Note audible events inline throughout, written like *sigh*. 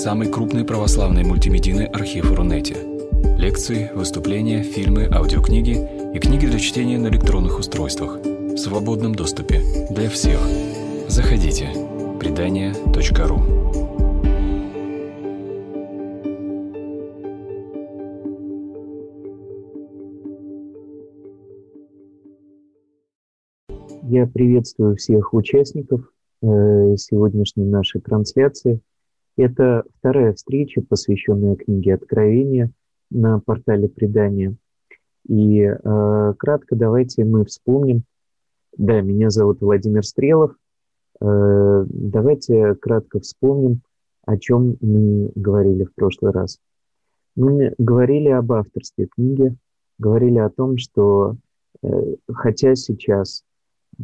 самый крупный православный мультимедийный архив Рунете. Лекции, выступления, фильмы, аудиокниги и книги для чтения на электронных устройствах в свободном доступе для всех. Заходите. Предания.ру Я приветствую всех участников э, сегодняшней нашей трансляции. Это вторая встреча, посвященная книге Откровения на портале предания. И э, кратко давайте мы вспомним. Да, меня зовут Владимир Стрелов. Э, давайте кратко вспомним, о чем мы говорили в прошлый раз. Мы говорили об авторстве книги, говорили о том, что э, хотя сейчас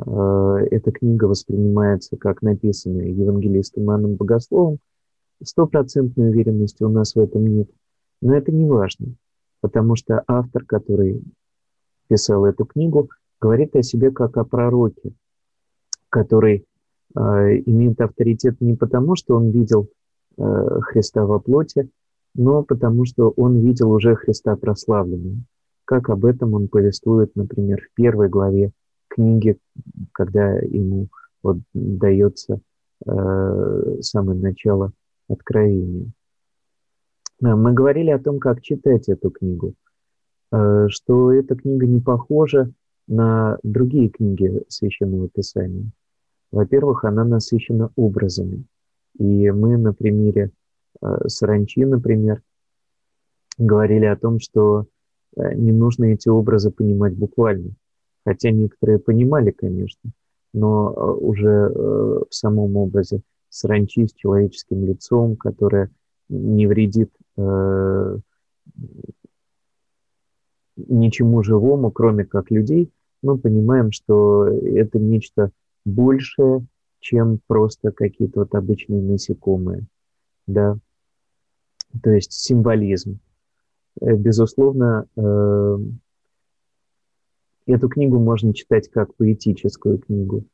Э, эта книга воспринимается как написанная евангелистом Иоанном Богословом, стопроцентной уверенности у нас в этом нет. Но это не важно, потому что автор, который писал эту книгу, говорит о себе как о пророке, который э, имеет авторитет не потому, что он видел э, Христа во плоти, но потому что он видел уже Христа прославленным. Как об этом он повествует, например, в первой главе книги, когда ему вот дается э, самое начало откровения. Э, мы говорили о том, как читать эту книгу, э, что эта книга не похожа на другие книги Священного Писания. Во-первых, она насыщена образами. И мы на примере э, саранчи, например, говорили о том, что не нужно эти образы понимать буквально – хотя некоторые понимали, конечно, но уже в самом образе саранчи с человеческим лицом, которая не вредит э, ничему живому, кроме как людей, мы понимаем, что это нечто большее, чем просто какие-то вот обычные насекомые, да, то есть символизм. Безусловно, Эту книгу можно читать как поэтическую книгу,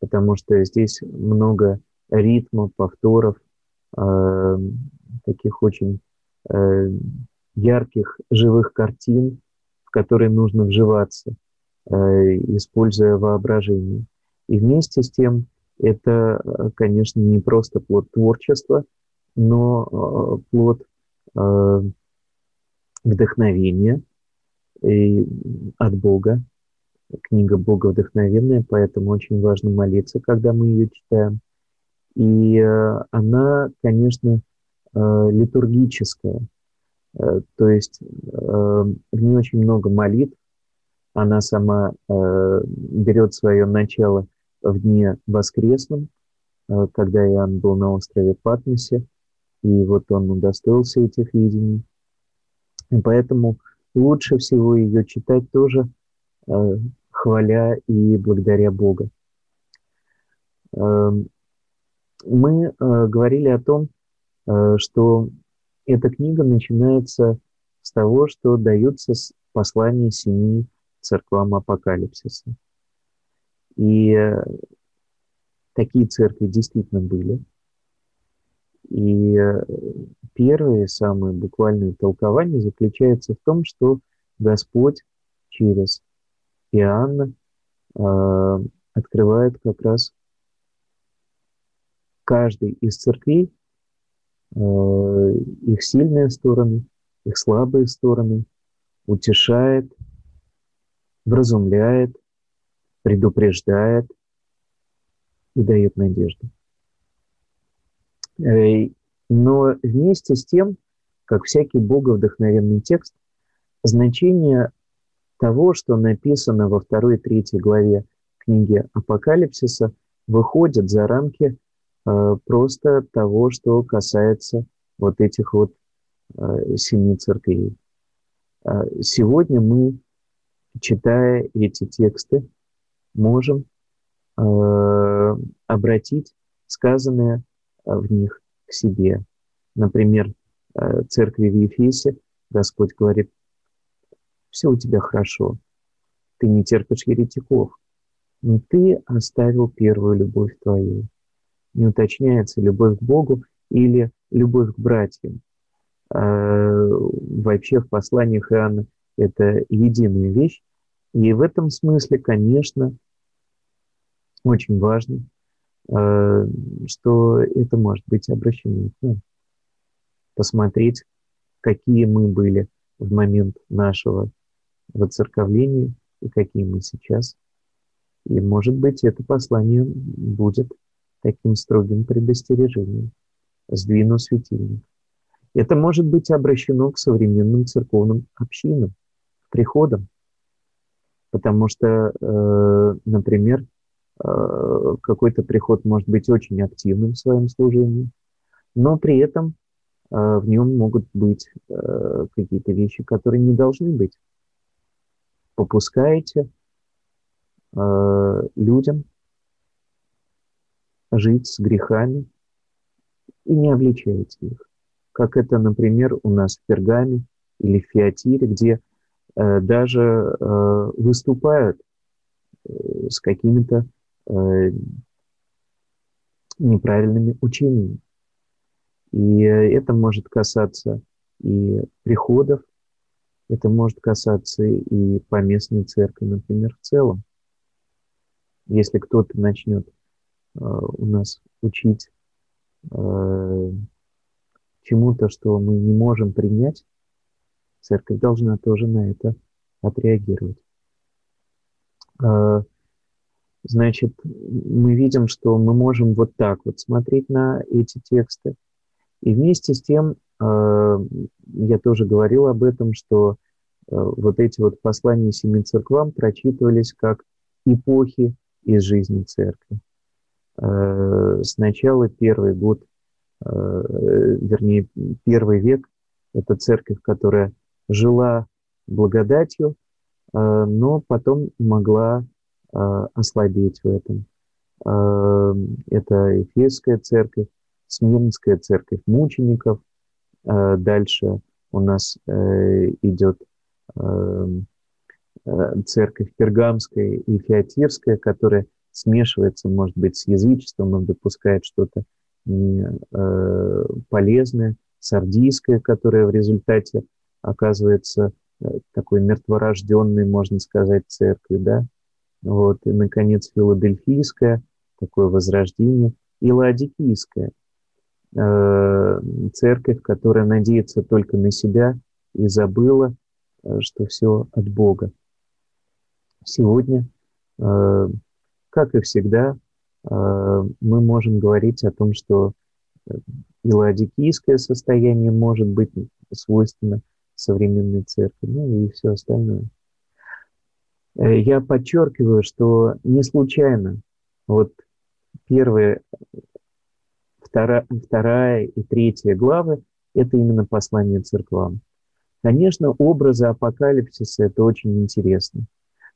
потому что здесь много ритма, повторов, э, таких очень э, ярких, живых картин, в которые нужно вживаться, э, используя воображение. И вместе с тем это, конечно, не просто плод творчества, но э, плод э, вдохновения и от Бога, книга боговдохновенная, поэтому очень важно молиться, когда мы ее читаем. И э, она, конечно, э, литургическая, э, то есть в ней очень много молитв, она сама берет свое начало в дне воскресном, когда Иоанн был на острове Патмосе, и вот он удостоился этих видений. И поэтому лучше всего ее читать тоже хваля и благодаря Бога. Мы э, говорили о том, э, что эта книга начинается с того, что даются послания семи церквам апокалипсиса. И такие церкви действительно были. И первое, самое буквальное толкование заключается в том, что Господь через Иоанна э, открывает как раз каждый из церквей э, их сильные стороны, их слабые стороны, утешает, вразумляет, предупреждает и дает надежду. Э, но вместе с тем, как всякий боговдохновенный текст, значение того, что написано во второй и третьей главе книги Апокалипсиса, выходит за рамки просто того, что касается вот этих вот э, семи церквей. Э, сегодня мы, читая эти тексты, можем э, обратить сказанное в них к себе. Например, э, церкви в Ефесе Господь говорит, все у тебя хорошо. Ты не терпишь еретиков, но ты оставил первую любовь твою. Не уточняется любовь к Богу или любовь к братьям. А, вообще в посланиях Иоанна это единая вещь. И в этом смысле, конечно, очень важно, а, что это может быть обращено к нам. Посмотреть, какие мы были в момент нашего воцерковления и какие мы сейчас. И, может быть, это послание будет таким строгим предостережением. Сдвину светильник. Это может быть обращено к современным церковным общинам, приходам. Потому что, э, например, э, какой-то приход может быть очень активным в своем служении, но при этом э, в нем могут быть какие-то вещи, которые не должны быть. Попускаете людям жить с грехами и не обличаете их как это, например, у нас в Пергаме или в Фиатире, где э, даже э, выступают э, с какими-то э, неправильными учениями. И э, это может касаться и приходов, это может касаться и поместной церкви, например, в целом. Если кто-то начнет у нас учить э, чему-то, что мы не можем принять, церковь должна тоже на это отреагировать. А, значит, мы видим, что мы можем вот так вот смотреть на эти тексты. И вместе с тем, я тоже говорил об этом, что вот эти вот послания семи церквам прочитывались как эпохи из жизни церкви. Сначала первый год Э, вернее, первый век – это церковь, которая жила благодатью, э, но потом могла э, ослабеть в этом. Это Ефесская церковь, Смирнская церковь мучеников. Дальше у нас идет церковь Пергамская и Феотирская, которая смешивается, может быть, с язычеством, но допускает что-то не э, полезное, сардийское, которое в результате оказывается э, такой мертворожденной, можно сказать, церковью, да, вот, и, наконец, филадельфийское, такое возрождение, и ладикийская э, церковь, которая надеется только на себя и забыла, э, что все от Бога. Сегодня, э, как и всегда, Э, мы можем говорить о том, что э, и ладикийское состояние может быть свойственно современной церкви, ну и все остальное. Э, я подчеркиваю, что не случайно вот первая, вторая, вторая и третья главы – это именно послание церквам. Конечно, образы апокалипсиса – это очень интересно,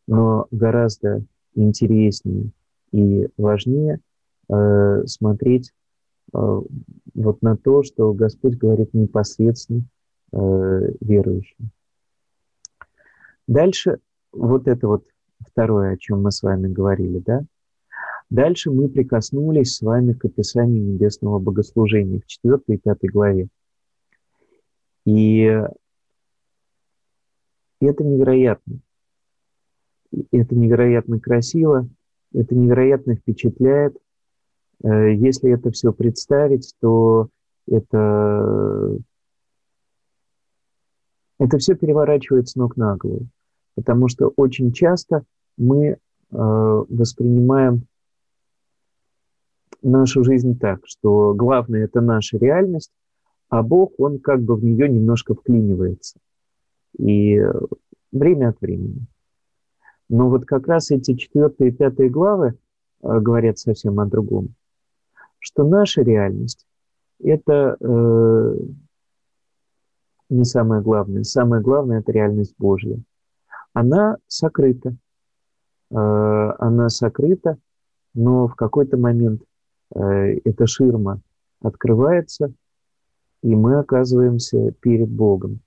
но гораздо интереснее и важнее э, смотреть э, вот на то, что Господь говорит непосредственно э, верующим. Дальше вот это вот второе, о чем мы с вами говорили, да? Дальше мы прикоснулись с вами к описанию небесного богослужения в 4 и 5 главе. И это невероятно. Это невероятно красиво, это невероятно впечатляет. Э, если это все представить, то это, это все переворачивает с ног на голову. Потому что очень часто мы э, воспринимаем нашу жизнь так, что главное – это наша реальность, а Бог, Он как бы в нее немножко вклинивается. И время от времени. Но вот как раз эти четвертые и пятые главы э, говорят совсем о другом. Что наша реальность – это э, не самое главное. Самое главное – это реальность Божья. Она сокрыта. Э, она сокрыта, но в какой-то момент э, эта ширма открывается, и мы оказываемся перед Богом.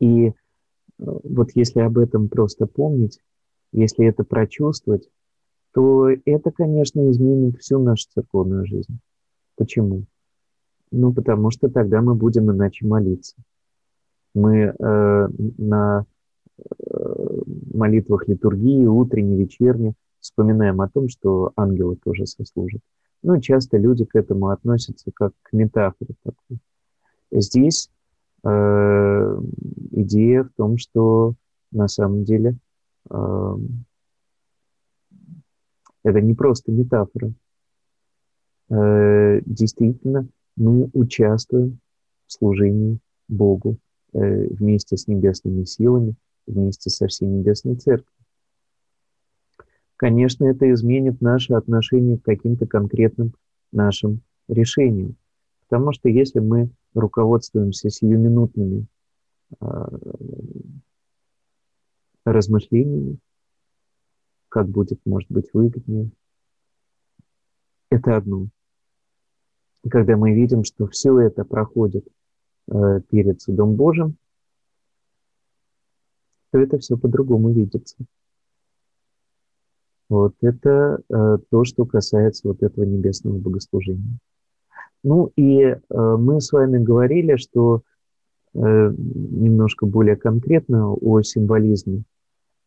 И вот если об этом просто помнить, если это прочувствовать, то это, конечно, изменит всю нашу церковную жизнь. Почему? Ну, потому что тогда мы будем иначе молиться. Мы э, на э, молитвах литургии, утренней, вечерней, вспоминаем о том, что ангелы тоже сослужат. Ну, часто люди к этому относятся как к метафоре такой. Здесь идея в том, что на самом деле э, это не просто метафора. Э, действительно, мы участвуем в служении Богу э, вместе с небесными силами, вместе со всей Небесной Церковью. Конечно, это изменит наше отношение к каким-то конкретным нашим решениям. Потому что если мы руководствуемся сиюминутными э, размышлениями, как будет, может быть, выгоднее, это одно. И когда мы видим, что все это проходит э, перед судом Божьим, то это все по-другому видится. Вот это э, то, что касается вот этого небесного богослужения. Ну и э, мы с вами говорили, что э, немножко более конкретно о символизме.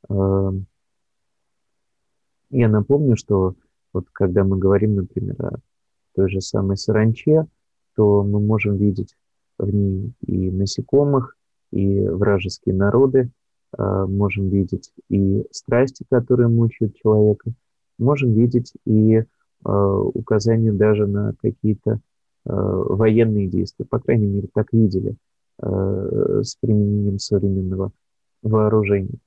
Э, я напомню, что вот когда мы говорим, например, о той же самой саранче, то мы можем видеть в ней и насекомых, и вражеские народы, а, можем видеть и страсти, которые мучают человека, можем видеть и а, указания даже на какие-то военные действия, по крайней мере, так видели с применением современного вооружения.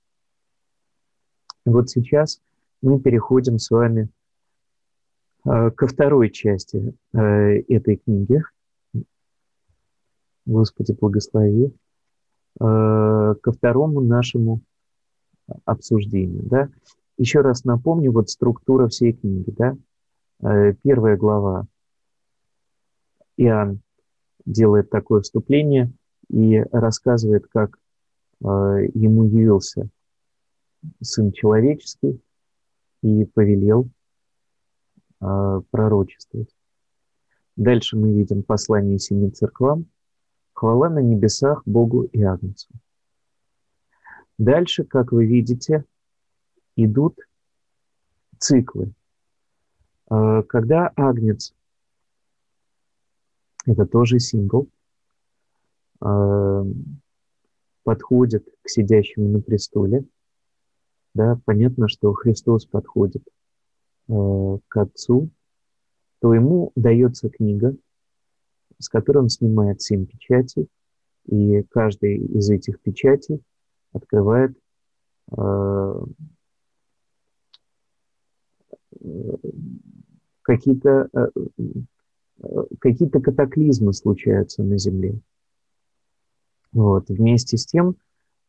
Вот сейчас мы переходим с вами ко второй части этой книги. Господи, благослови. Э, ко второму нашему обсуждению. Да? Еще раз напомню, вот структура всей книги. Да? Э, первая глава. Иоанн делает такое вступление и рассказывает, как э, ему явился Сын Человеческий и повелел пророчествовать. Дальше мы видим послание семи церквам – Хвала на небесах Богу и Агнцу. Дальше, как вы видите, идут циклы. А, когда Агнец, это тоже символ, а, подходит к сидящему на престоле, да, понятно, что Христос подходит а, к Отцу, то ему дается книга, с которой он снимает семь печатей, и каждый из этих печатей открывает э, какие-то э, какие-то катаклизмы случаются на Земле. Вот. Вместе с тем, э,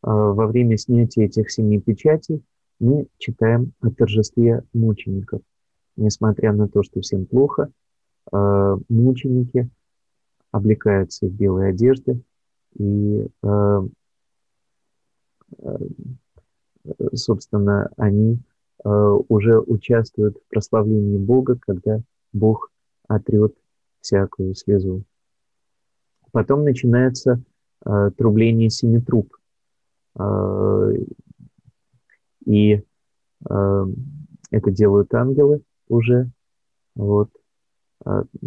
во время снятия этих семи печатей мы читаем о торжестве мучеников. Несмотря на то, что всем плохо, э, мученики облекаются в белые одежды и, э, собственно, они уже участвуют в прославлении Бога, когда Бог отрет всякую слезу. Потом начинается трубление семи труб. И это делают ангелы уже. Вот.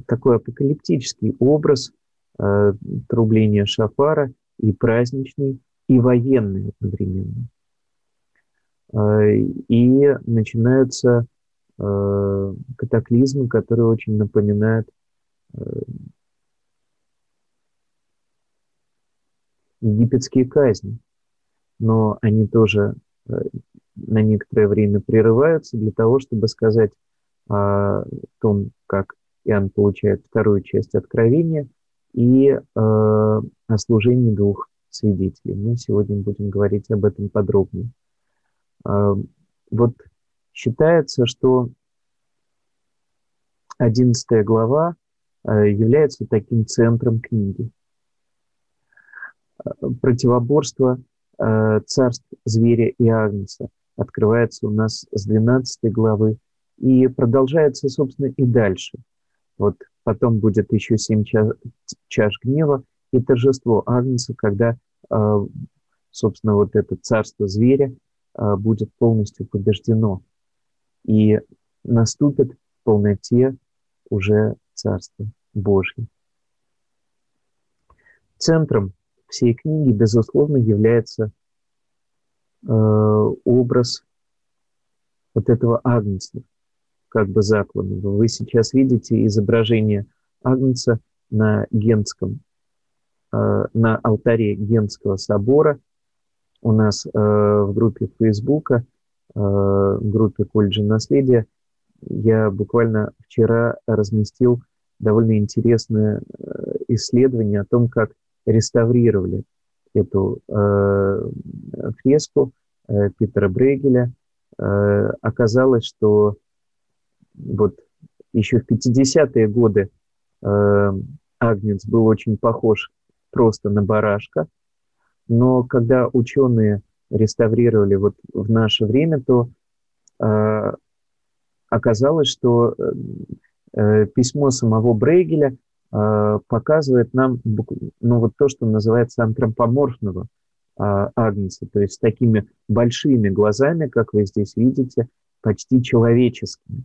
Такой апокалиптический образ э, трубления шафара и праздничный, и военный одновременно. Э, и начинаются э, катаклизмы, которые очень напоминают э, египетские казни. Но они тоже э, на некоторое время прерываются для того, чтобы сказать о том, как Иоанн получает вторую часть откровения – и э, о служении двух свидетелей. Мы сегодня будем говорить об этом подробнее. Э, вот считается, что 11 глава э, является таким центром книги. Э, противоборство э, царств зверя и агнца открывается у нас с 12 главы и продолжается, собственно, и дальше. Вот потом будет еще семь чаш, чаш гнева и торжество Агнца, когда, э, собственно, вот это царство зверя э, будет полностью побеждено. И наступит полноте уже царство Божье. Центром всей книги, безусловно, является э, образ вот этого агнца, как бы закланного. Вы сейчас видите изображение агнца на Генском, э, на алтаре Генского собора. У нас э, в группе Фейсбука, э, в группе колледжа наследия, я буквально вчера разместил довольно интересное э, исследование о том, как реставрировали эту э, фреску э, Питера Брейгеля. Э, оказалось, что вот еще в 50-е годы э, Агнец был очень похож просто на барашка, но когда ученые реставрировали вот в наше время, то э, оказалось, что э письмо самого Брейгеля а, показывает нам ну, вот то, что называется антропоморфного а, агнца, то есть с такими большими глазами, как вы здесь видите, почти человеческими.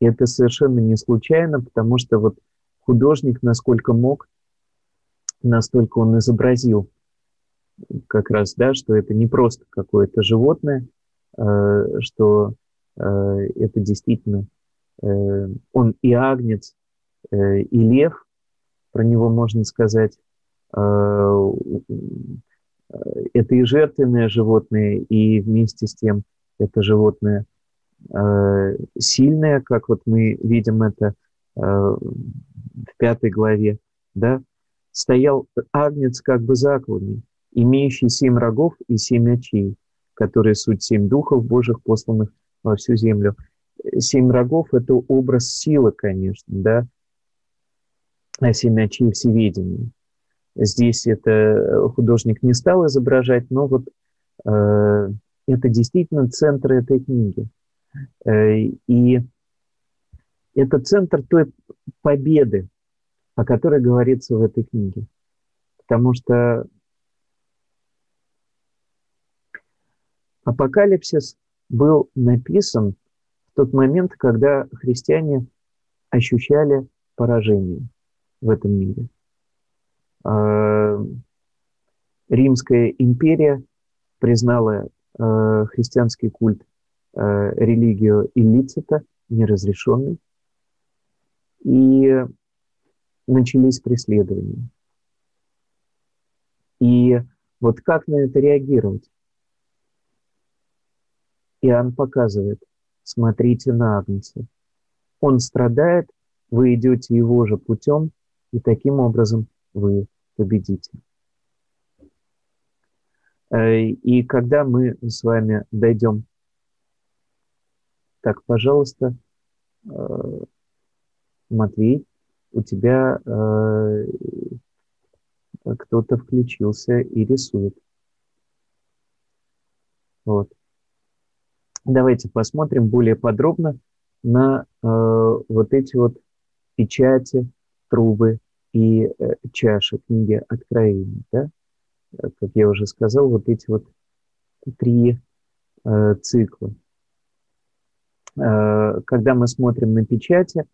И это совершенно не случайно, потому что вот художник, насколько мог, настолько он изобразил как раз, да, что это не просто какое-то животное, э, что э, это действительно э, он и агнец, Э, и лев, про него можно сказать, э, это и жертвенное животное, и вместе с тем это животное э, сильное, как вот мы видим это в пятой главе, да, стоял агнец как бы закланный, имеющий семь рогов и семь очей, которые суть семь духов Божьих, посланных во всю землю. Семь рогов – это образ силы, конечно, да, семя очей всеведения. Здесь это э, художник не стал изображать, но вот э, это действительно центр этой книги. Э, и это центр той победы, о которой говорится в этой книге. Потому что апокалипсис был написан тот момент, когда христиане ощущали поражение в этом мире. А, Римская империя признала а, христианский культ а, религию иллицита, неразрешенной, и начались преследования. И вот как на это реагировать? Иоанн показывает, смотрите на Агнца. Он страдает, вы идете его же путем – и таким образом вы победите. Э, и когда мы с вами дойдем... Так, пожалуйста, э, Матвей, у тебя э, кто-то включился и рисует. Вот. Давайте посмотрим более подробно на вот эти вот печати, трубы, и э, чаша книги Откровения. Да? Э, как я уже сказал, вот эти вот три э, цикла. Э, когда мы смотрим на печати,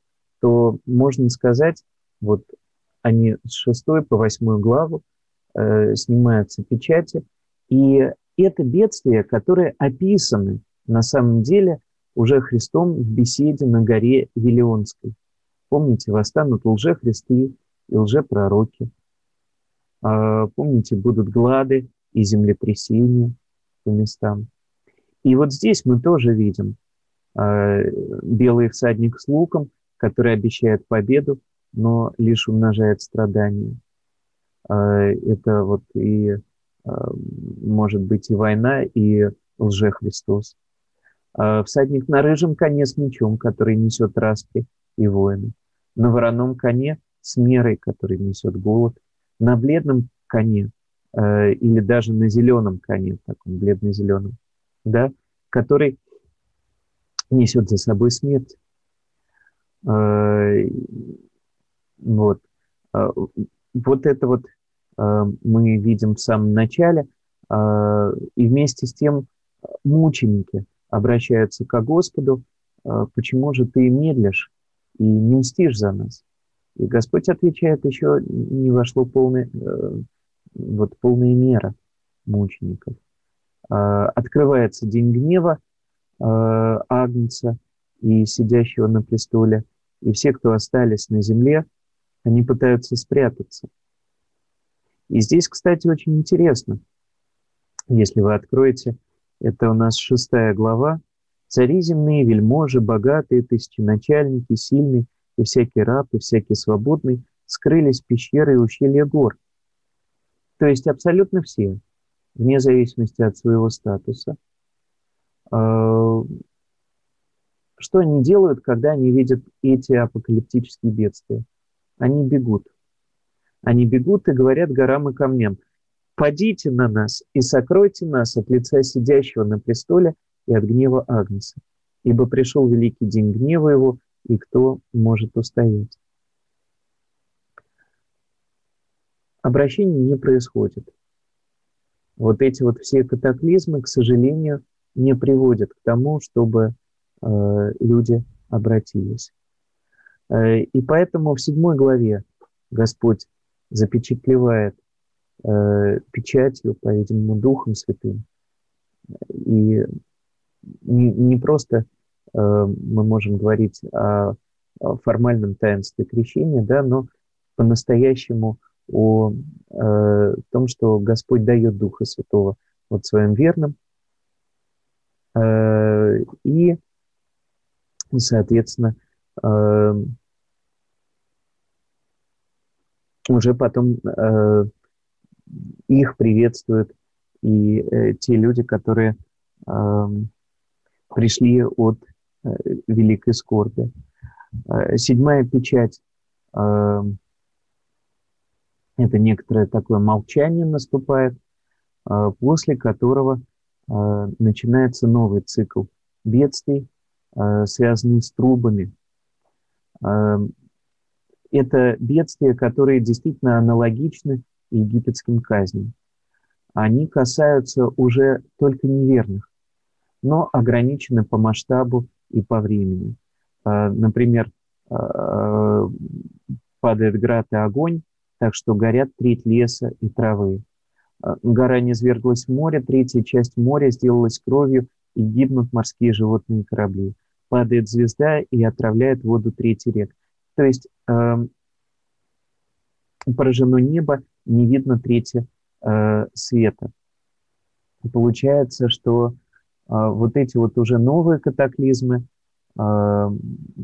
то можно сказать, вот они с шестой по восьмую главу э, снимаются печати, и это бедствия, которые описаны на самом деле уже Христом в беседе на горе Елеонской. Помните, восстанут лжехристы, и лжепророки. А, помните, будут глады и землетрясения по местам. И вот здесь мы тоже видим а, белый всадник с луком, который обещает победу, но лишь умножает страдания. А, это вот и может быть и война, и лже-Христос. Всадник на рыжем коне с мечом, который несет распри и воины. На вороном коне с мерой, который несет голод, на бледном коне э, или даже на зеленом коне, таком бледно-зеленом, да, который несет за собой смерть. Э, Вот. Вот это вот мы видим в самом начале, и вместе с тем мученики обращаются к Господу, почему же ты медлишь и не мстишь за нас? И Господь отвечает, еще не вошло полное, вот полная мера мучеников. Открывается день гнева Агнца и сидящего на престоле, и все, кто остались на земле, они пытаются спрятаться. И здесь, кстати, очень интересно, если вы откроете, это у нас шестая глава, «Цари земные, вельможи, богатые, тысяченачальники, сильные, и всякий раб, и всякий свободный скрылись пещеры и ущелья гор». То есть абсолютно все, вне зависимости от своего статуса. А, что они делают, когда они видят эти апокалиптические бедствия? Они бегут. Они бегут и говорят горам и камням, «Падите на нас и сокройте нас от лица сидящего на престоле и от гнева Агнца, ибо пришел великий день гнева его, и кто может устоять?» Обращение не происходит. Вот эти вот все катаклизмы, к сожалению, не приводят к тому, чтобы э, люди обратились. Э, и поэтому в седьмой главе Господь запечатлевает печатью, по-видимому, Духом Святым. И не, не просто э, мы можем говорить о, о формальном таинстве крещения, да, но по-настоящему о э, том, что Господь дает Духа Святого вот своим верным. Э, и, соответственно, э, уже потом э, их приветствуют и э, те люди, которые э, пришли от э, великой скорби. Э, седьмая печать э, это некоторое такое молчание наступает, э, после которого э, начинается новый цикл бедствий, э, связанный с трубами. Это бедствия, которые действительно аналогичны египетским казням. Они касаются уже только неверных, но ограничены по масштабу и по времени. Например, падает град и огонь, так что горят треть леса и травы. А, гора низверглась в море, третья часть моря сделалась кровью, и гибнут морские животные и корабли. Падает звезда и отравляет воду третий рек. То есть э, поражено небо, не видно третье э, света. Получается, что э, вот эти вот уже новые катаклизмы э,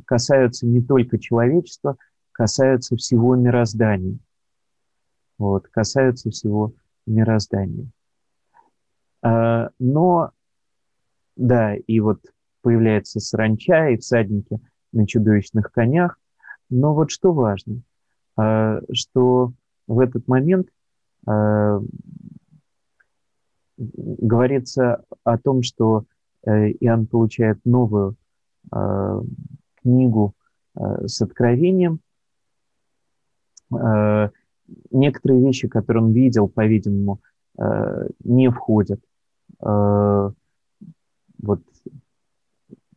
касаются не только человечества, касаются всего мироздания вот, касаются всего мироздания. А, но, да, и вот появляется саранча и всадники на чудовищных конях, но вот что важно, а, что в этот момент а, говорится о том, что э, Иоанн получает новую книгу с откровением, некоторые вещи, которые он видел, по-видимому, э, не входят э, вот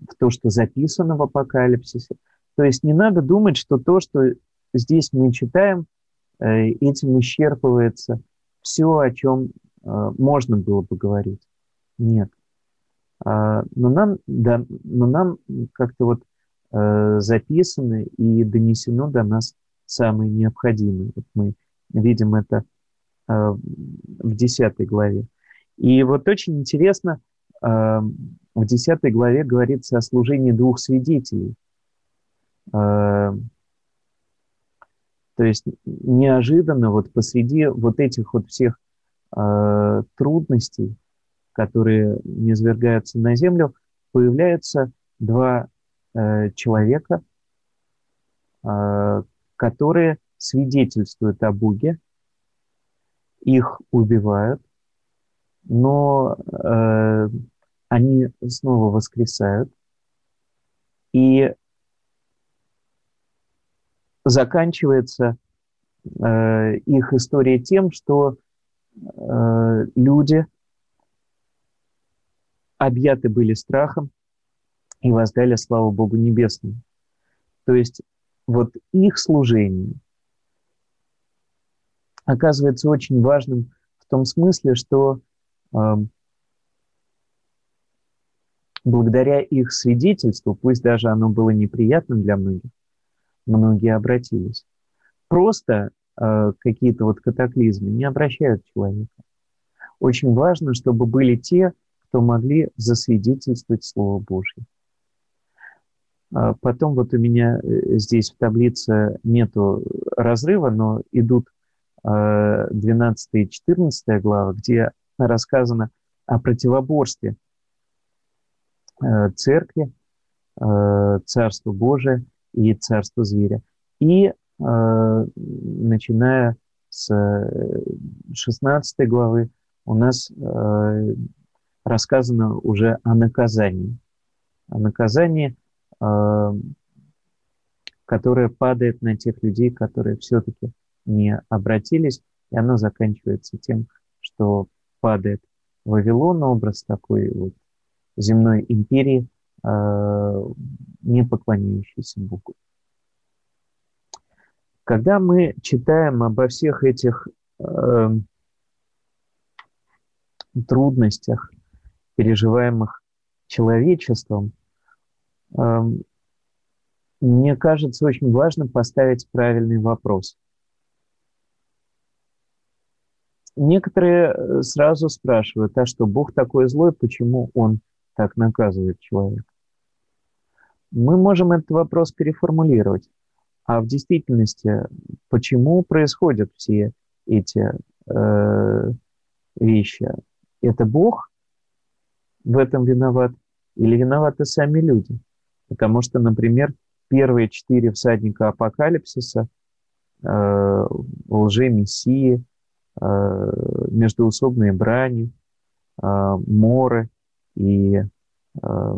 в то, что записано в апокалипсисе. То есть не надо думать, что то, что здесь мы читаем, э, этим исчерпывается все, о чем можно было бы говорить. Нет. А, но нам, да, но нам как-то вот записано и донесено до нас самые необходимые. Вот мы видим это э, в 10 главе. И вот очень интересно, э, в 10 главе говорится о служении двух свидетелей. То есть неожиданно вот посреди вот этих вот всех э, трудностей, которые не свергаются на землю, появляются два э, человека, э, которые свидетельствуют о Боге, их убивают, но э, они снова воскресают. И заканчивается э, их история тем, что э, люди объяты были страхом и воздали славу Богу Небесному. То есть вот их служение оказывается очень важным в том смысле, что э, благодаря их свидетельству, пусть даже оно было неприятным для многих, многие обратились. Просто э, какие-то вот катаклизмы не обращают человека. Очень важно, чтобы были те, кто могли засвидетельствовать Слово Божье. А потом вот у меня э, здесь в таблице нету разрыва, но идут 12 э, и 14 глава, где рассказано о противоборстве э, церкви, Царству Божия и Царству зверя. И начиная с 16 главы у нас рассказано уже о наказании. О наказании – Э, которая падает на тех людей, которые все-таки не обратились, и оно заканчивается тем, что падает Вавилон, образ такой вот земной империи, э, не поклоняющейся Богу. Когда мы читаем обо всех этих э, трудностях, переживаемых человечеством, Эм, мне кажется очень важно поставить правильный вопрос. Некоторые э, сразу спрашивают, а что, Бог такой злой, почему Он так наказывает человека? Мы можем этот вопрос переформулировать. А в действительности, почему происходят все эти э, вещи? Это Бог в этом виноват или виноваты сами люди? Потому что, например, первые четыре всадника апокалипсиса э, лже-мессии, э, междуусобные брани, э, моры и э,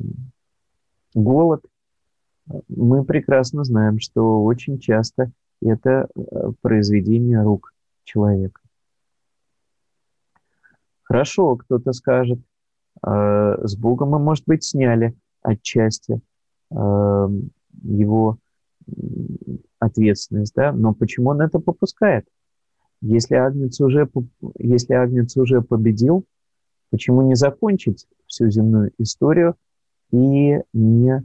голод, мы прекрасно знаем, что очень часто это э, произведение рук человека. Хорошо, кто-то скажет, э, с Богом мы, может быть, сняли отчасти Эм, его ответственность, да, но почему он это попускает? Если Агнец уже, если Агнец уже победил, почему не закончить всю земную историю и не э,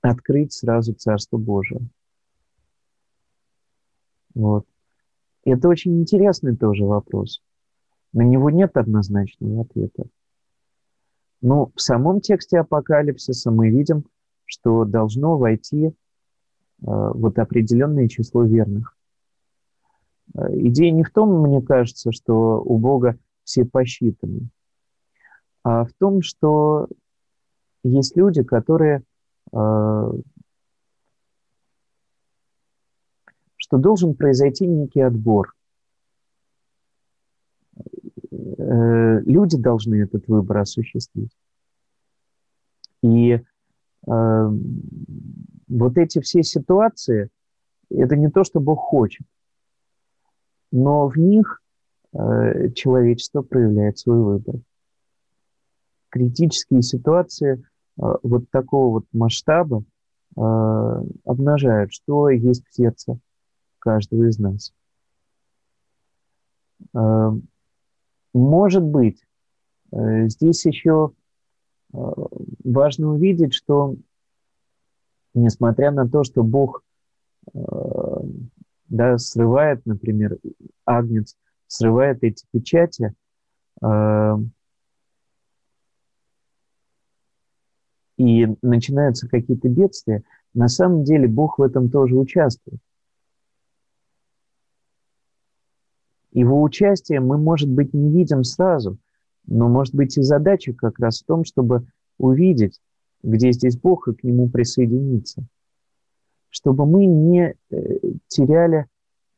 открыть сразу Царство Божие? Вот. Это очень интересный тоже вопрос. На него нет однозначного ответа. Но в самом тексте апокалипсиса мы видим, что должно войти э, вот определенное число верных. Э, идея не в том, мне кажется, что у Бога все посчитаны, а в том, что есть люди, которые э, что должен произойти некий отбор. Э, люди должны этот выбор осуществить. И э, вот эти все ситуации, это не то, что Бог хочет, но в них человечество проявляет свой выбор. Критические ситуации вот такого вот масштаба э, обнажают, что есть в сердце каждого из нас. Э, может быть, э, здесь еще э, важно увидеть, что несмотря на то, что Бог э, да, срывает, например, агнец, срывает эти печати, и начинаются какие-то бедствия, на самом деле Бог в этом тоже участвует. Его участие мы, может быть, не видим сразу, но, может быть, и задача как раз в том, чтобы увидеть, где здесь Бог, и к Нему присоединиться. Чтобы мы не э, теряли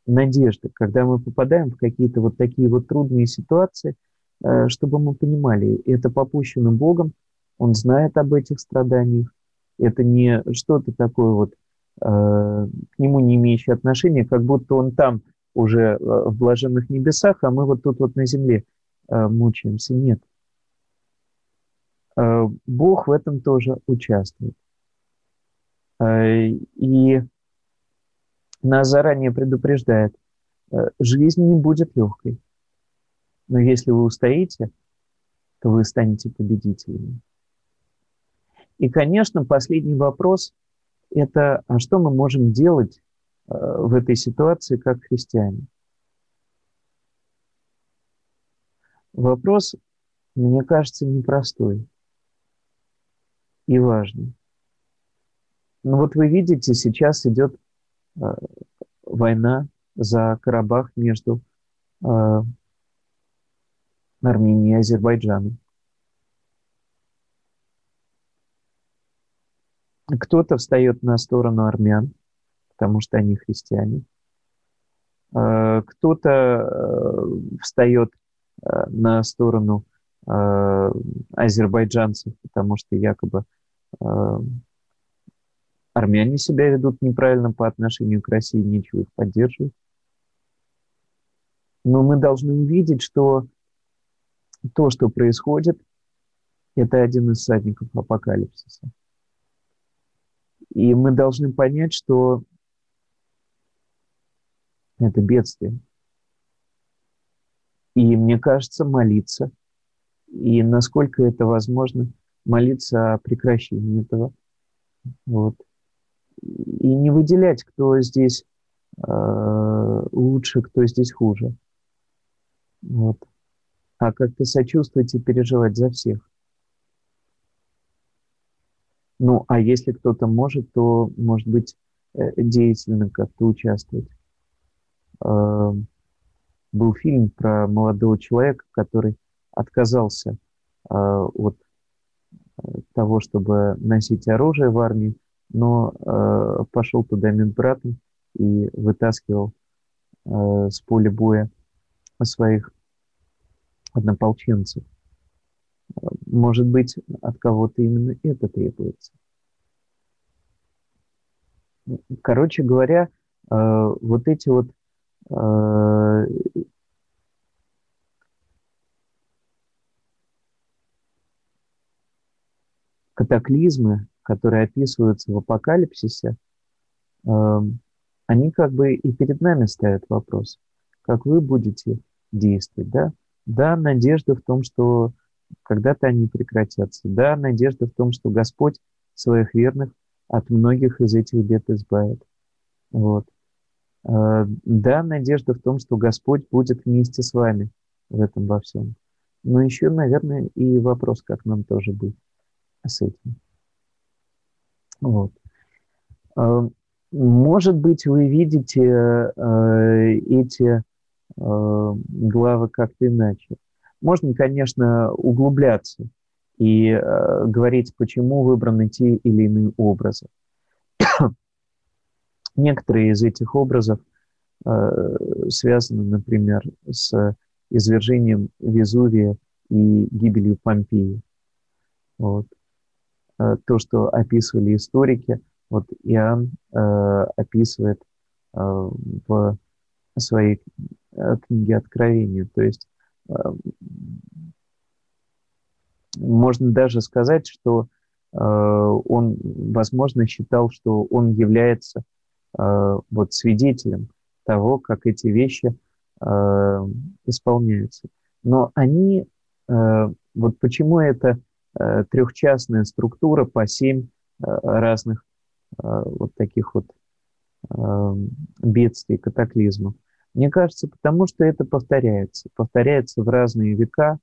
надежды, когда мы попадаем в какие-то вот такие вот трудные ситуации, э, чтобы мы понимали, это попущено Богом, Он знает об этих страданиях, это не что-то такое вот к нему не имеющие отношения, как будто он там уже в блаженных небесах, а мы вот тут вот на земле мучаемся. Нет. Бог в этом тоже участвует. И нас заранее предупреждает, жизнь не будет легкой. Но если вы устоите, то вы станете победителями. И, конечно, последний вопрос – это, а что мы можем делать э, в этой ситуации как христиане? Вопрос, мне кажется, непростой и важный. Но вот вы видите, сейчас идет э, война за Карабах между э, Армении и Азербайджаном. Кто-то встает на сторону армян, потому что они христиане. Э, кто-то э, встает э, на сторону азербайджанцев, потому что якобы армяне себя ведут неправильно по отношению к России, нечего их поддерживать. Но мы должны увидеть, что то, что происходит, это один из садников апокалипсиса. И мы должны понять, что это бедствие. И мне кажется, молиться, и насколько это возможно, молиться о прекращении этого. Вот. И не выделять, кто здесь э, лучше, кто здесь хуже. Вот а как-то сочувствовать и переживать за всех. Ну, а если кто-то может, то, может быть, э, деятельно как-то участвовать. Эм, был фильм про молодого человека, который отказался э, от э, того, чтобы носить оружие в армии, но пошел туда медбратом и вытаскивал с поля боя своих однополченцев. Может быть, от кого-то именно это требуется. Короче говоря, э, вот эти вот э, катаклизмы, которые описываются в апокалипсисе, э, они как бы и перед нами ставят вопрос, как вы будете действовать, да? Да, надежда в том, что когда-то они прекратятся. Да, надежда в том, что Господь своих верных от многих из этих бед избавит. Вот. А, да, надежда в том, что Господь будет вместе с вами в этом во всем. Но еще, наверное, и вопрос, как нам тоже быть с этим. Вот. А, может быть, вы видите э, эти Э, главы как-то иначе. Можно, конечно, углубляться и э, говорить, почему выбраны те или иные образы. *coughs* Некоторые из этих образов э, связаны, например, с извержением Везувия и гибелью Помпеи. Вот. Э, то, что описывали историки, вот Иоанн э, описывает э, в своей Э, книги Откровения. То есть можно даже сказать, что э, он, возможно, считал, что он является вот свидетелем того, как эти вещи исполняются. Но они, вот почему это трехчастная структура по семь разных вот таких вот бедствий, катаклизмов. Мне кажется, потому что это повторяется. Повторяется в разные века,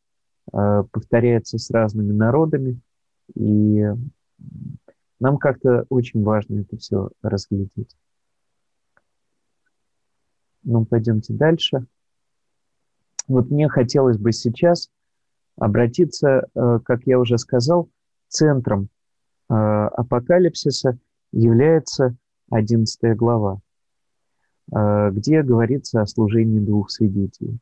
э, повторяется с разными народами. И нам как-то очень важно это все разглядеть. Ну, пойдемте дальше. Вот мне хотелось бы сейчас обратиться, э, как я уже сказал, центром э, апокалипсиса является 11 глава. Э, где говорится о служении двух свидетелей.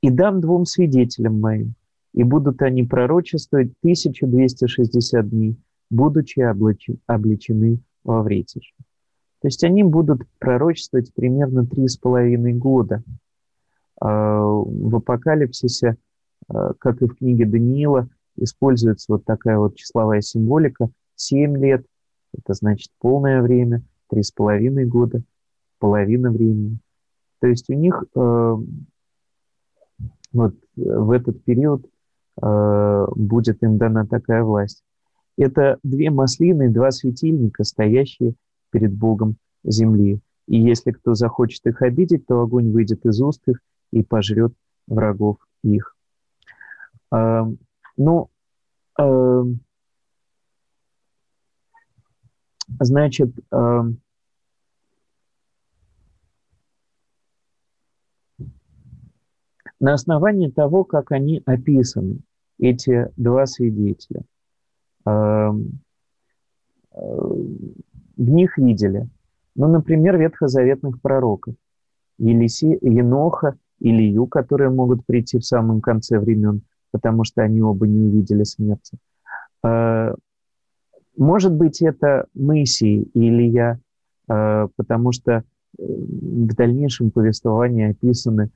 «И дам двум свидетелям моим, и будут они пророчествовать 1260 дней, будучи обличены во вретище. То есть они будут пророчествовать примерно три с половиной года. А, в апокалипсисе, а, как и в книге Даниила, используется вот такая вот числовая символика. Семь лет – это значит полное время, три с половиной года, половина времени. То есть у них э, вот в этот период э, будет им дана такая власть. Это две маслины, два светильника, стоящие перед Богом земли. И если кто захочет их обидеть, то огонь выйдет из уст их и пожрет врагов их. Э, ну, э, значит, э, на основании того, как они описаны, эти два свидетеля. Эм, э, в них видели, ну, например, ветхозаветных пророков, Елиси, Еноха, Илью, которые могут прийти в самом конце времен, потому что они оба не увидели смерти. Э, может быть, это Моисей и Илья, э, потому что в дальнейшем повествовании описаны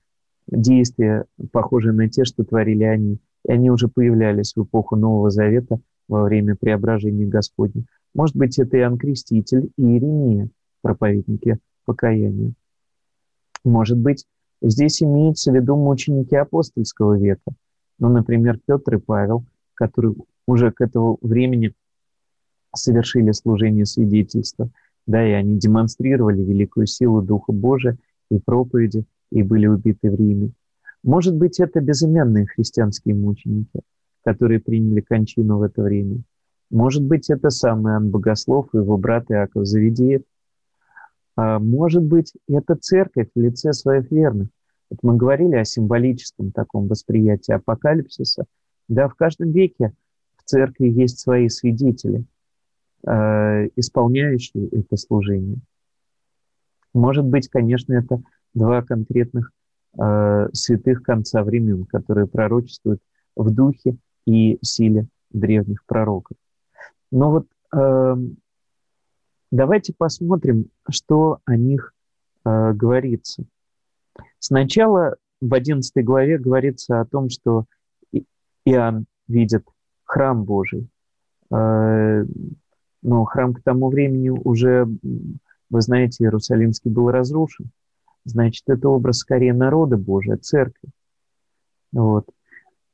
действия, похожие на те, что творили они. И они уже появлялись в эпоху Нового Завета во время преображения Господня. Может быть, это Иоанн Креститель и Иеремия, проповедники покаяния. Может быть, здесь имеется в виду мученики апостольского века. Ну, например, Петр и Павел, которые уже к этому времени совершили служение свидетельства, да, и они демонстрировали великую силу Духа Божия и проповеди, и были убиты в Риме. Может быть, это безымянные христианские мученики, которые приняли кончину в это время. Может быть, это сам Иоанн Богослов и его брат Иаков Завидеев. А может быть, это церковь в лице своих верных. Вот мы говорили о символическом таком восприятии апокалипсиса. Да, в каждом веке в церкви есть свои свидетели, э, исполняющие это служение. Может быть, конечно, это два конкретных э, святых конца времен, которые пророчествуют в духе и силе древних пророков. Но вот э, давайте посмотрим, что о них э, говорится. Сначала в 11 главе говорится о том, что Иоанн видит храм Божий. Но храм к тому времени уже, вы знаете, Иерусалимский был разрушен. Значит, это образ скорее народа Божия, церкви. Вот.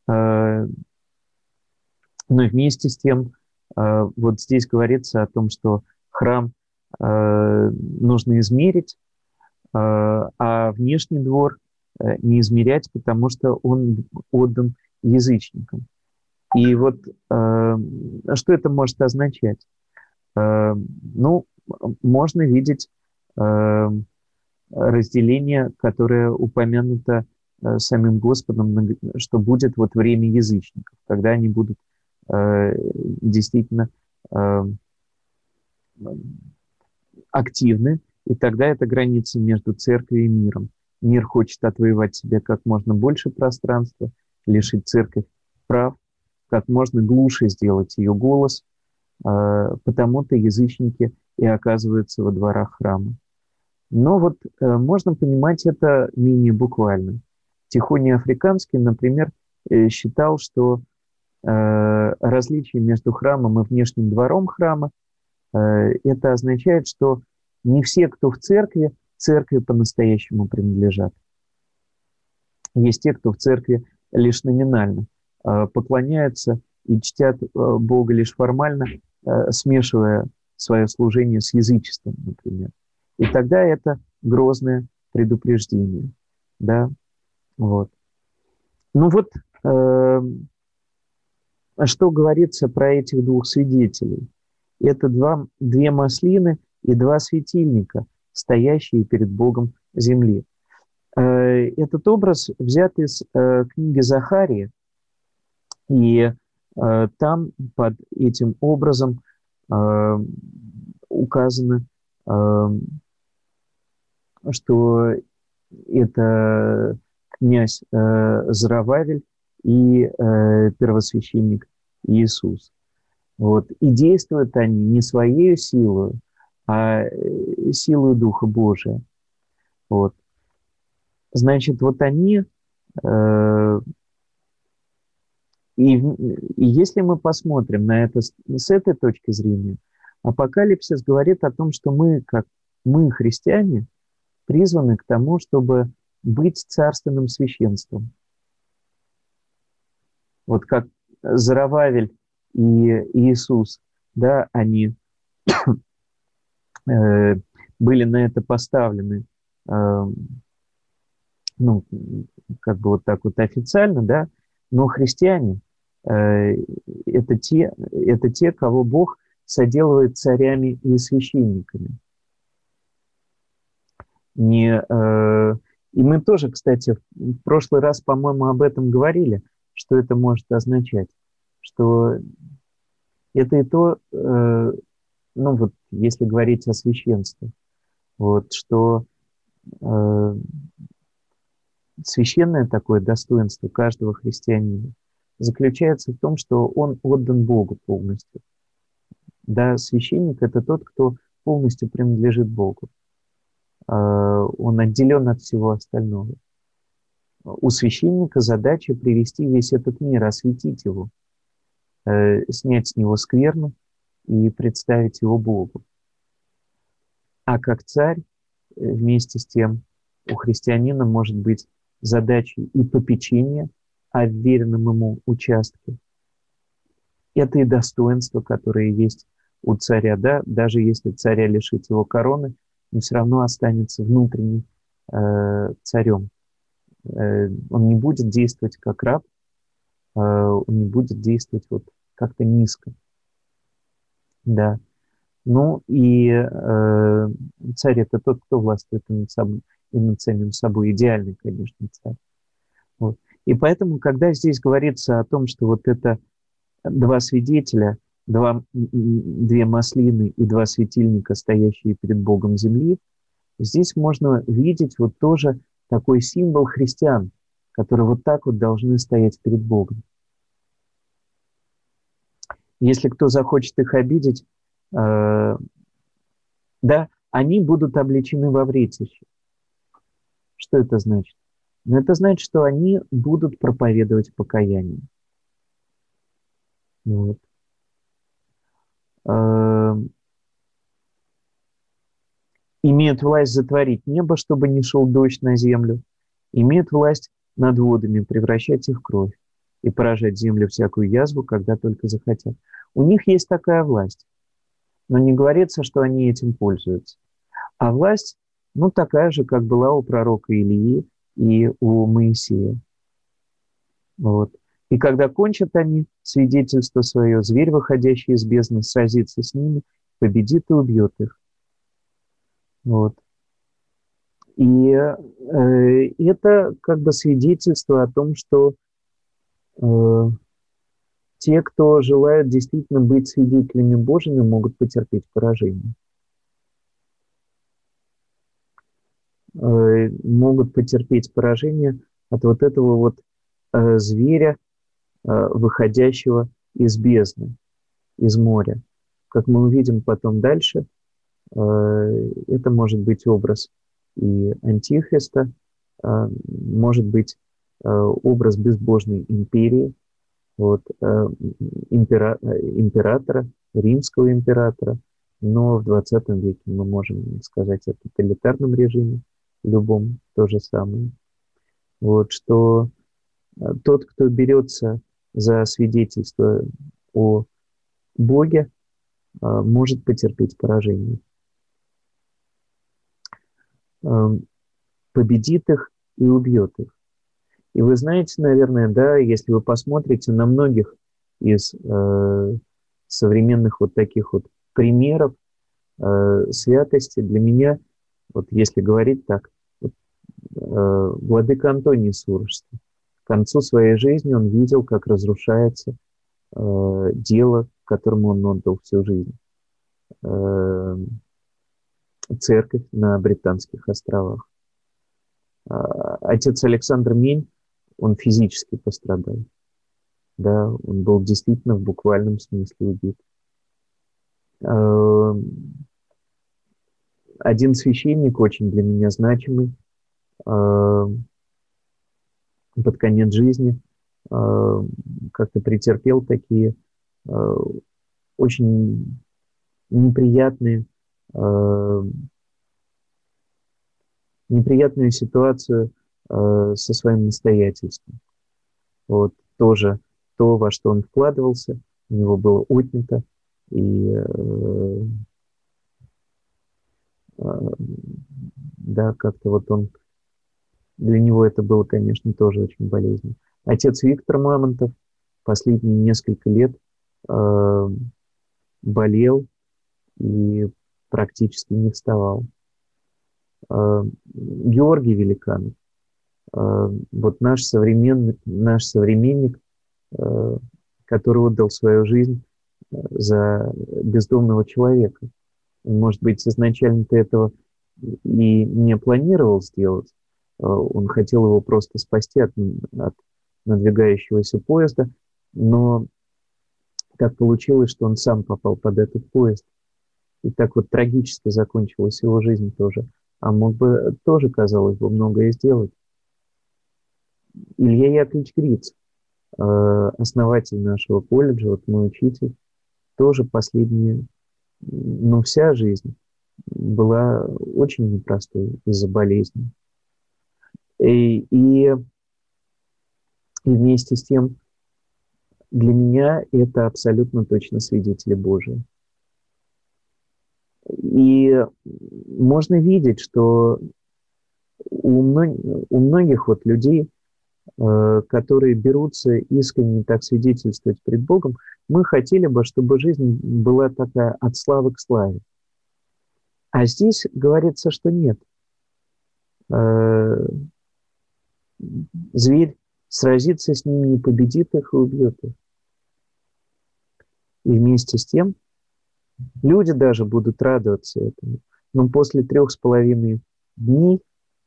А, но вместе с тем, а, вот здесь говорится о том, что храм а, нужно измерить, а внешний двор э, не измерять, потому что он отдан язычникам. И вот что это может означать? Ну, можно видеть разделение, которое упомянуто э, самим Господом, что будет вот время язычников, когда они будут э, действительно э, активны, и тогда это граница между церковью и миром. Мир хочет отвоевать себе как можно больше пространства, лишить церковь прав, как можно глуше сделать ее голос, потому-то язычники и оказываются во дворах храма. Но вот э, можно понимать это менее буквально. Тихоний Африканский, например, э, считал, что э, различие между храмом и внешним двором храма это означает, что не все, кто в церкви, церкви по-настоящему принадлежат. Есть те, кто в церкви лишь номинально поклоняются и чтят э, Бога лишь формально, э, смешивая свое служение с язычеством, например. И тогда это грозное предупреждение. Да? Вот. Ну вот, э, что говорится про этих двух свидетелей? Это два, две маслины и два светильника, стоящие перед Богом земли. Э, этот образ взят из э, книги Захария, и там под этим образом э, указаны э, что это князь э, Зарававель и э, первосвященник Иисус. Вот. И действуют они не своей силой, а э, силой Духа Божия. Вот. Значит, вот они... Э, и, и если мы посмотрим на это с, этой точки зрения, апокалипсис говорит о том, что мы, как мы, христиане, призваны к тому, чтобы быть царственным священством. Вот как Зарававель и Иисус, да, они э, были на это поставлены, э, ну, как бы вот так вот официально, да, но христиане это, те, это те, кого Бог соделывает царями и священниками. Не, э, и мы тоже, кстати, в прошлый раз, по-моему, об этом говорили, что это может означать, что это и то, э, ну вот, если говорить о священстве, вот, что э, священное такое достоинство каждого христианина заключается в том, что он отдан Богу полностью. Да, священник – это тот, кто полностью принадлежит Богу. Э, он отделен от всего остального. У священника задача привести весь этот мир, осветить его, э, снять с него скверну и представить его Богу. А как царь, э, вместе с тем, у христианина может быть задачей и попечения о ему участке. Это и достоинство, которое есть у царя, да, даже если царя лишить его короны, он все равно останется внутренним э, царем. Э, он не будет действовать как раб, э, он не будет действовать вот как-то низко. Да. Ну и э, царь это тот, кто властвует и над, собой, и над самим собой. Идеальный, конечно, царь. Вот. И поэтому, когда здесь говорится о том, что вот это два свидетеля, два, две маслины и два светильника, стоящие перед Богом земли, здесь можно видеть вот тоже такой символ христиан, которые вот так вот должны стоять перед Богом. Если кто захочет их обидеть, э, да, они будут обличены во вретище. Что это значит? Ну, это значит, что они будут проповедовать покаяние. Вот. Э, имеют власть затворить небо, чтобы не шел дождь на землю, имеют власть над водами превращать их в кровь и поражать землю всякую язву, когда только захотят. У них есть такая власть, но не говорится, что они этим пользуются. А власть, ну, такая же, как была у пророка Илии и у Моисея. Вот. И когда кончат они свидетельство свое, зверь, выходящий из бездны, сразится с ними, победит и убьет их. Вот. И э, это как бы свидетельство о том, что э, те, кто желают действительно быть свидетелями Божьими, могут потерпеть поражение. Могут потерпеть поражение от вот этого вот э, зверя, э, выходящего из бездны, из моря. Как мы увидим потом дальше – Э, это может быть образ и антихриста, э, может быть э, образ безбожной империи, вот, импера, императора, римского императора, но в 20 веке мы можем сказать о тоталитарном режиме, любом то же самое. Вот, что тот, кто берется за свидетельство о Боге, может потерпеть поражение. Эм, победит их и убьет их. И вы знаете, наверное, да, если вы посмотрите на многих из э, современных вот таких вот примеров э, святости, для меня, вот если говорить так, э, владыка Антоний Сурожский, к концу своей жизни он видел, как разрушается э, дело, которому он отдал всю жизнь. Э, церковь на Британских островах. А, отец Александр Мень, он физически пострадал. да, он был действительно в буквальном смысле убит. Один священник, очень для меня значимый, под конец жизни эм, как-то претерпел такие э, очень неприятные, неприятную ситуацию э, со своим настоятельством. Вот тоже то, во что он вкладывался, у него было отнято, и э, э, да, как-то вот он, для него это было, конечно, тоже очень болезненно. Отец Виктор Мамонтов последние несколько лет э, болел и практически не вставал. Э, Георгий Великанов, э, вот наш современный, наш современник, э, который отдал свою жизнь за бездомного человека. Может быть, изначально ты этого и не планировал сделать. Он хотел его просто спасти от, от надвигающегося поезда, но так получилось, что он сам попал под этот поезд. И так вот трагически закончилась его жизнь тоже. А мог бы тоже, казалось бы, многое сделать. Илья Яковлевич Гриц, э, основатель нашего колледжа, вот мой учитель, тоже последние, ну, вся жизнь была очень непростой из-за болезни. И, и, и вместе с тем для меня это абсолютно точно свидетели Божии. И можно видеть, что у, мног, у многих вот людей, э, которые берутся искренне так свидетельствовать пред Богом, мы хотели бы, чтобы жизнь была такая от славы к славе. А здесь говорится, что нет. Э, зверь сразится с ними и победит их и убьет их. И вместе с тем люди даже будут радоваться этому. Но после трех с половиной дней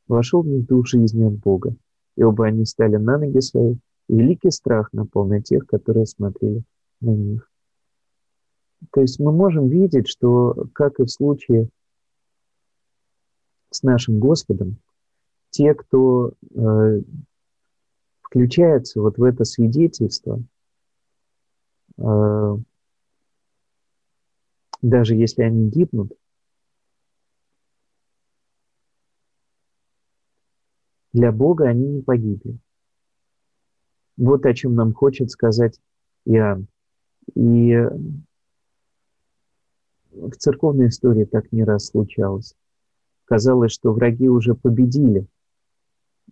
вошел в них дух жизни от Бога. И оба они стали на ноги свои, и великий страх напал на тех, которые смотрели на них. То есть мы можем видеть, что, как и в случае с нашим Господом, те, кто э, включается вот в это свидетельство, э, даже если они гибнут, для Бога они не погибли. Вот о чем нам хочет сказать Иоанн. И в церковной истории так не раз случалось. Казалось, что враги уже победили,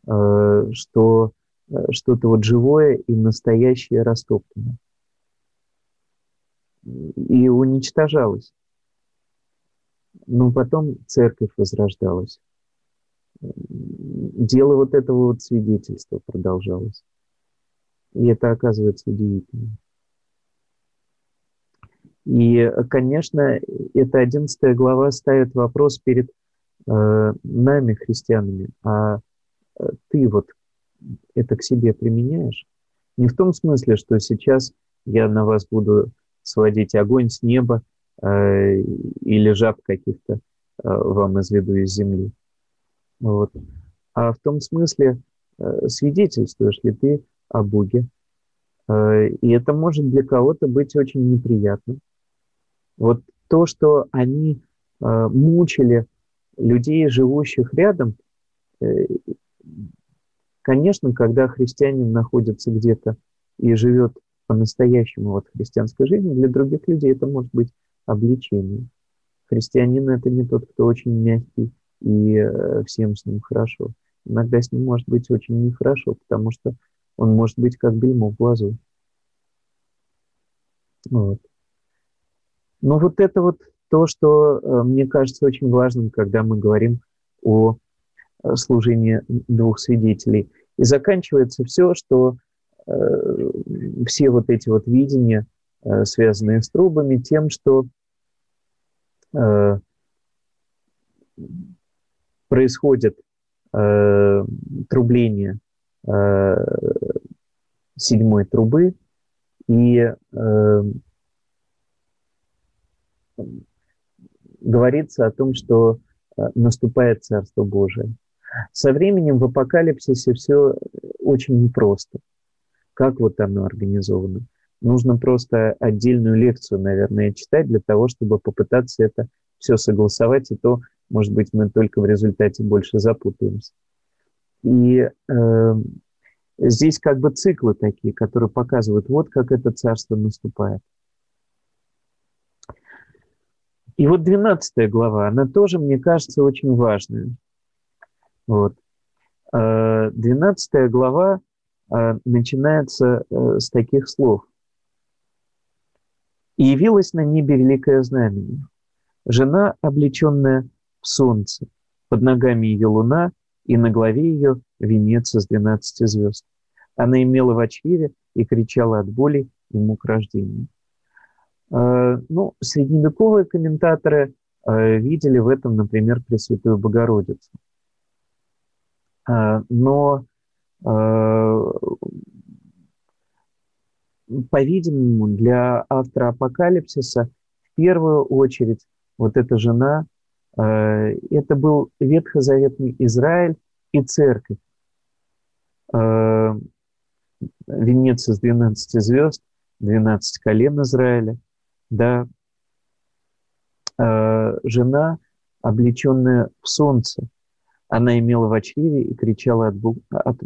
что э, что-то вот живое и настоящее растоптано и уничтожалось. Но потом церковь возрождалась. Дело вот этого вот свидетельства продолжалось. И это оказывается удивительно. И, конечно, эта одиннадцатая глава ставит вопрос перед э, нами, христианами, а э, ты вот это к себе применяешь? Не в том смысле, что сейчас я на вас буду сводить огонь с неба э, или жаб каких-то э, вам изведу из земли. Вот. А в том смысле, э, свидетельствуешь ли ты о Боге. Э, и это может для кого-то быть очень неприятно. Вот то, что они э, мучили людей, живущих рядом, э, конечно, когда христианин находится где-то и живет по-настоящему вот христианской жизни, для других людей это может быть обличение. Христианин – это не тот, кто очень мягкий и э, всем с ним хорошо. Иногда с ним может быть очень нехорошо, потому что он может быть как бельмо в глазу. Вот. Но вот это вот то, что э, мне кажется очень важным, когда мы говорим о э, служении двух свидетелей. И заканчивается все, что Э, все вот эти вот видения, э, связанные с трубами, тем, что э, происходит трубление седьмой трубы, И э, говорится о том, что э, наступает Царство Божие. Со временем в апокалипсисе все очень непросто. Как вот оно организовано? Нужно просто отдельную лекцию, наверное, читать для того, чтобы попытаться это все согласовать, и то, может быть, мы только в результате больше запутаемся. И э, здесь как бы циклы такие, которые показывают, вот как это царство наступает. И вот 12 глава, она тоже, мне кажется, очень важная. Вот. 12 э, глава э, начинается э, с таких слов. «И явилась на небе великое знамение. Жена, облеченная в солнце, под ногами ее луна, и на главе ее венец из 12 звезд. Она имела в очреве и кричала от боли и мук рождения». Ну, средневековые комментаторы видели в этом, например, Пресвятую Богородицу. А, но, а, по-видимому, для автора апокалипсиса в первую очередь вот эта жена, а, это был ветхозаветный Израиль и церковь. Венец из 12 звезд, 12 колен Израиля, да, жена, облеченная в солнце – она имела в очреве и кричала от, от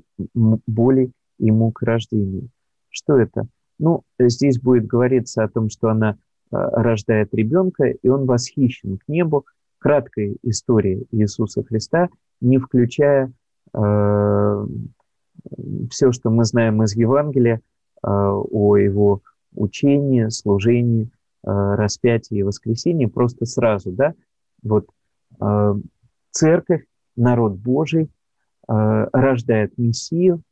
боли и мук рождения. Что это? Ну, здесь будет говориться о том, что она э, рождает ребенка, и он восхищен к небу. Краткая история Иисуса Христа, не включая э, все, что мы знаем из Евангелия э, о его учении, служении, э, распятии и воскресении, просто сразу, да, вот э, церковь народ Божий э, рождает Мессию,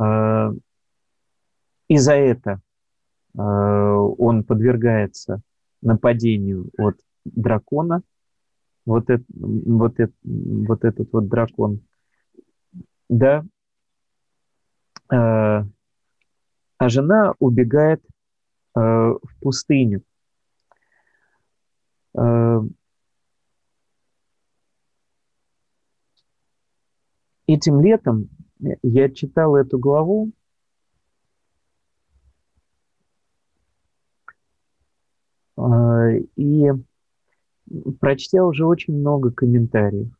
э, и за это э, он подвергается нападению от дракона. Вот, это, вот, это, вот этот вот дракон. Да. А жена убегает в пустыню. Этим летом я читал эту главу, а, и прочтя уже очень много комментариев.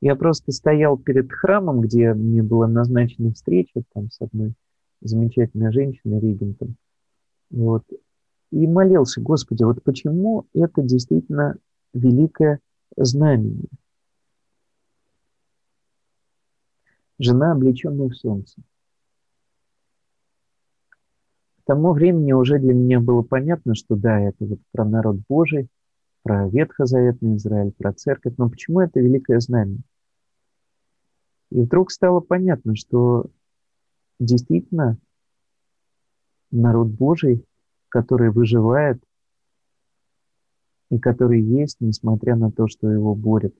Я просто стоял перед храмом, где мне была назначена встреча там с одной замечательной женщиной, регентом. Вот. И молился, Господи, вот почему это действительно великая знамение. Жена, облеченная в солнце. К тому времени уже для меня было понятно, что да, это вот про народ Божий, про ветхозаветный Израиль, про церковь, но почему это великое знамение? И вдруг стало понятно, что действительно народ Божий, который выживает и который есть, несмотря на то, что его борет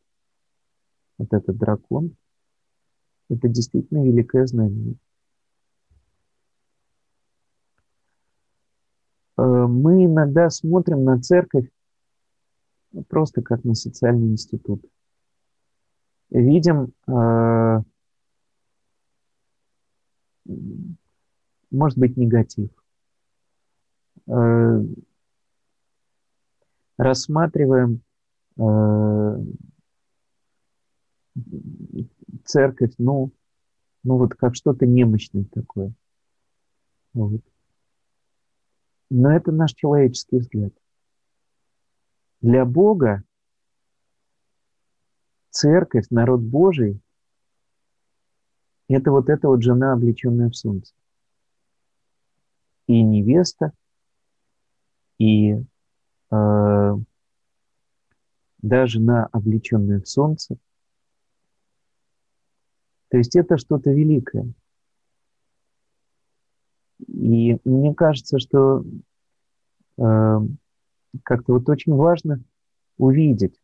вот этот дракон, это действительно великое знамение. Э, мы иногда смотрим на церковь просто как на социальный институт. Видим, э, может быть, негатив э, рассматриваем э, церковь, ну, ну вот как что-то немощное такое. Вот. Но это наш человеческий взгляд. Для Бога церковь, народ Божий, это вот эта вот жена, облеченная в солнце. И невеста, и даже на облеченное в солнце. То есть это что-то великое. И мне кажется, что э, как-то вот очень важно увидеть,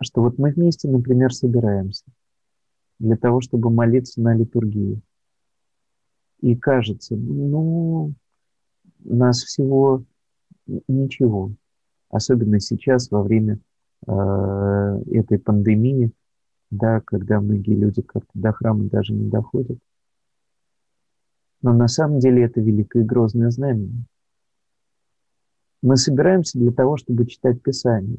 что вот мы вместе, например, собираемся. для того, чтобы молиться на литургии. И кажется, ну, нас всего ничего. Особенно сейчас, во время э, этой пандемии, да, когда многие люди как-то до храма даже не доходят. Но на самом деле это великое и грозное знамение. Мы собираемся для того, чтобы читать Писание.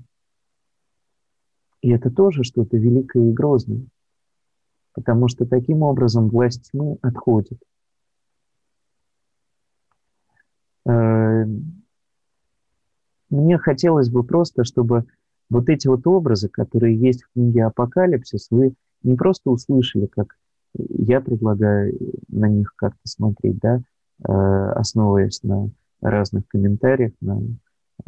И это тоже что-то великое и грозное, потому что таким образом власть тьмы отходит. Э, мне хотелось бы просто, чтобы вот эти вот образы, которые есть в книге «Апокалипсис», вы не просто услышали, как я предлагаю на них как-то смотреть, да, э, основываясь на разных комментариях, на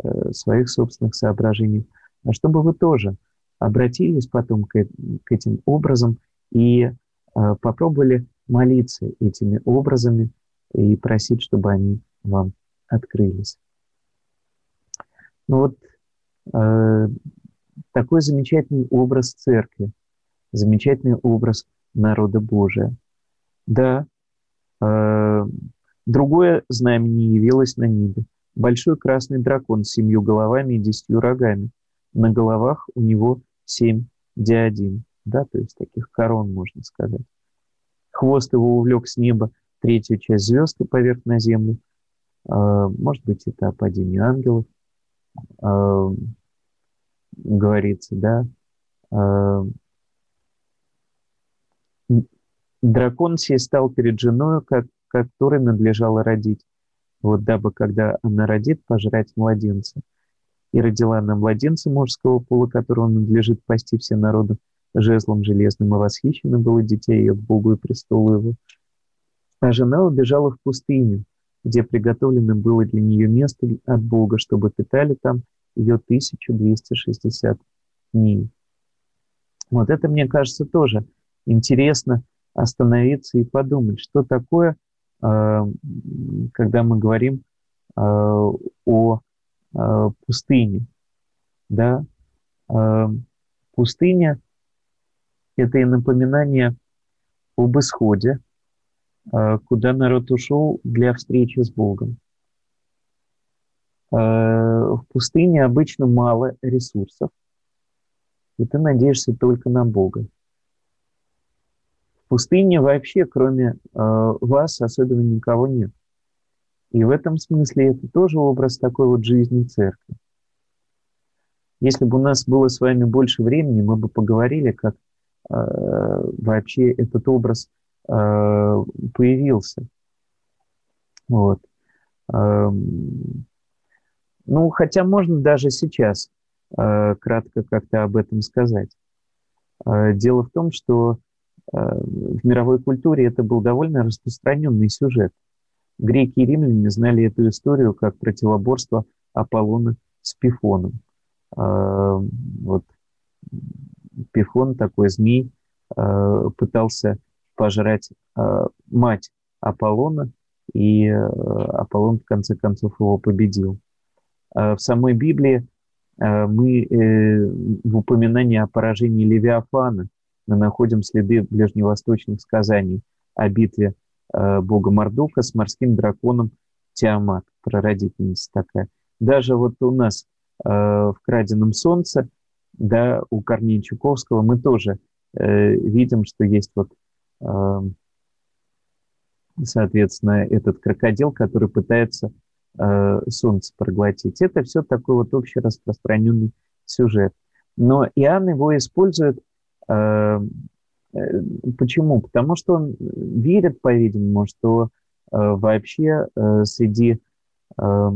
э, своих собственных соображениях, а чтобы вы тоже обратились потом к, к этим образам и э, попробовали молиться этими образами и просить, чтобы они вам открылись. Ну вот э, такой замечательный образ церкви, замечательный образ народа Божия. Да, э, другое знамение явилось на небе. Большой красный дракон с семью головами и десятью рогами. На головах у него семь диадим, да, то есть таких корон, можно сказать. Хвост его увлек с неба третью часть звезд и поверх на землю. Э, может быть, это о падении ангелов э, говорится, да. Э, дракон сей стал перед женой, как, которой надлежало родить, вот дабы, когда она родит, пожрать младенца. И родила она младенца мужского пола, которого надлежит пасти все народы жезлом железным, и восхищено было дитя ее к Богу и престолу его. А жена убежала в пустыню, где приготовлено было для нее место от Бога, чтобы питали там ее 1260 дней. Вот это, мне кажется, тоже интересно остановиться и подумать, что такое, а, когда мы говорим а, о а, пустыне. Да? Пустыня – это и напоминание об исходе, куда народ ушел для встречи с Богом. В пустыне обычно мало ресурсов, и ты надеешься только на Бога. В пустыне вообще, кроме э, вас, особенно никого нет. И в этом смысле это тоже образ такой вот жизни церкви. Если бы у нас было с вами больше времени, мы бы поговорили, как э, вообще этот образ э, появился. Вот. Э, ну, хотя можно даже сейчас э, кратко как-то об этом сказать. Э, дело в том, что э, в мировой культуре это был довольно распространенный сюжет. Греки и римляне знали эту историю как противоборство Аполлона с Пифоном. Э, вот Пифон, такой змей, э, пытался пожрать э, мать Аполлона, и э, Аполлон в конце концов его победил. Э, в самой Библии э, мы э, в упоминании о поражении Левиафана мы находим следы ближневосточных сказаний о битве бога Мардука с морским драконом Тиамат, прародительница такая. Даже вот у нас в «Краденом солнце», да, у Корнея Чуковского мы тоже видим, что есть вот соответственно, этот крокодил, который пытается э, солнце проглотить. Это все такой вот общий распространенный сюжет. Но Иоанн его использует. Э, э, почему? Потому что он верит, по-видимому, что э, вообще среди э,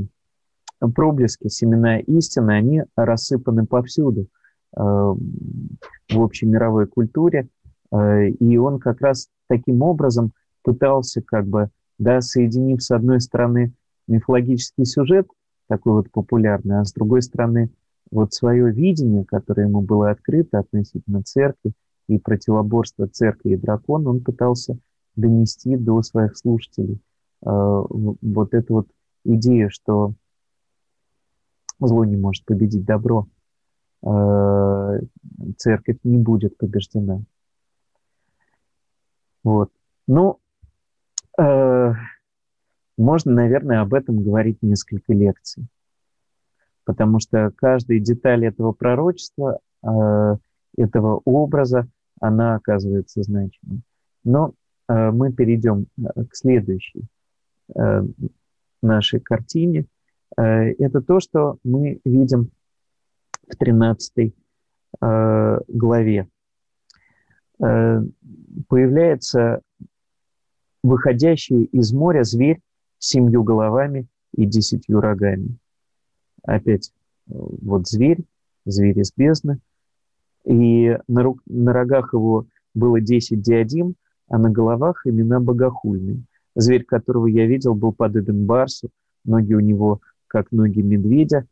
проблески семена истины, они рассыпаны повсюду в общей мировой культуре. Э, и он как раз таким образом пытался как бы, да, соединив с одной стороны мифологический сюжет, такой вот популярный, а с другой стороны, вот свое видение, которое ему было открыто относительно церкви и противоборства церкви и дракона, он пытался донести до своих слушателей э, вот эту вот идею, что зло не может победить добро, э, церковь не будет побеждена. Вот. Ну, э, можно, наверное, об этом говорить несколько лекций, потому что каждая деталь этого пророчества, э, этого образа, она оказывается значимой. Но э, мы перейдем э, к следующей э, нашей картине. Э, это то, что мы видим в 13 э, главе. Э, появляется выходящий из моря зверь с семью головами и десятью рогами. Опять вот зверь, зверь из бездны. И на, рук, на рогах его было 10 диадим, а на головах имена богохульные. Зверь, которого я видел, был подобен барсу, ноги у него, как ноги медведя,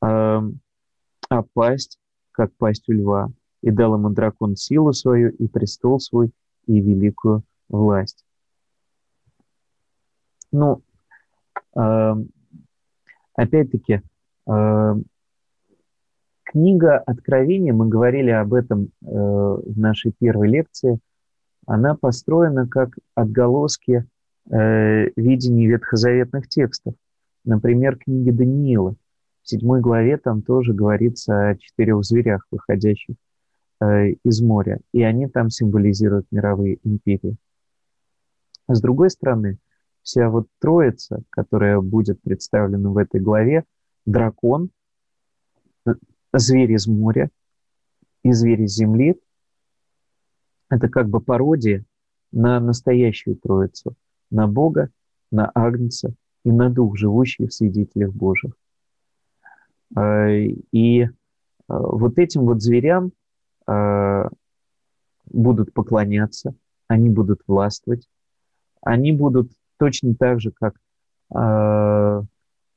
а, а пасть, как пасть у льва. И дал ему дракон силу свою, и престол свой, и великую власть. Ну, э, опять-таки, э, книга Откровения, мы говорили об этом э, в нашей первой лекции, она построена как отголоски э, видений ветхозаветных текстов. Например, книги Даниила. В седьмой главе там тоже говорится о четырех зверях, выходящих из моря, и они там символизируют мировые империи. С другой стороны, вся вот троица, которая будет представлена в этой главе, дракон, зверь из моря и зверь из земли, это как бы пародия на настоящую троицу, на Бога, на Агнца и на Дух, живущий в свидетелях Божьих. А, и вот этим вот зверям будут поклоняться, они будут властвовать, они будут точно так же, как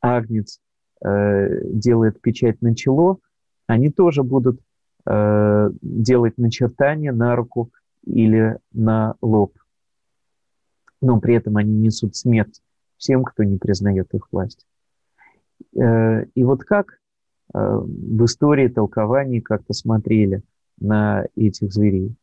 Агнец делает печать на чело, они тоже будут делать начертания на руку или на лоб. Но при этом они несут смерть всем, кто не признает их власть. Э, и вот как э, в истории толкований как-то смотрели на этих зверей?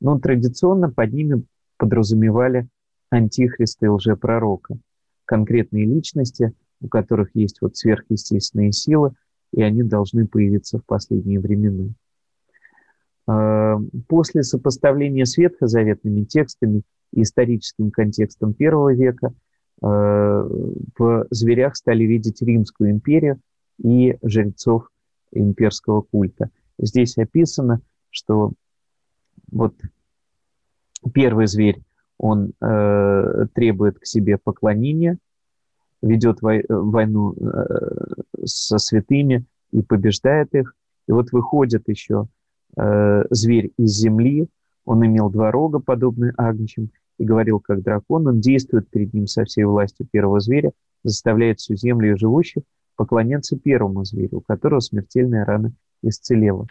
Ну, традиционно под ними подразумевали антихриста и лжепророка, конкретные личности, у которых есть вот сверхъестественные силы, и они должны появиться в последние времена. Э, после сопоставления с ветхозаветными текстами и историческим контекстом первого века э, в зверях стали видеть Римскую империю и жрецов имперского культа. Здесь описано, что вот первый зверь, он э, требует к себе поклонения, ведет вой, войну э, со святыми и побеждает их. И вот выходит еще э, зверь из земли, он имел два рога, подобные агнчим, и говорил как дракон, он действует перед ним со всей властью первого зверя, заставляет всю землю и живущих поклоняться первому зверю, у которого смертельная рана исцелела.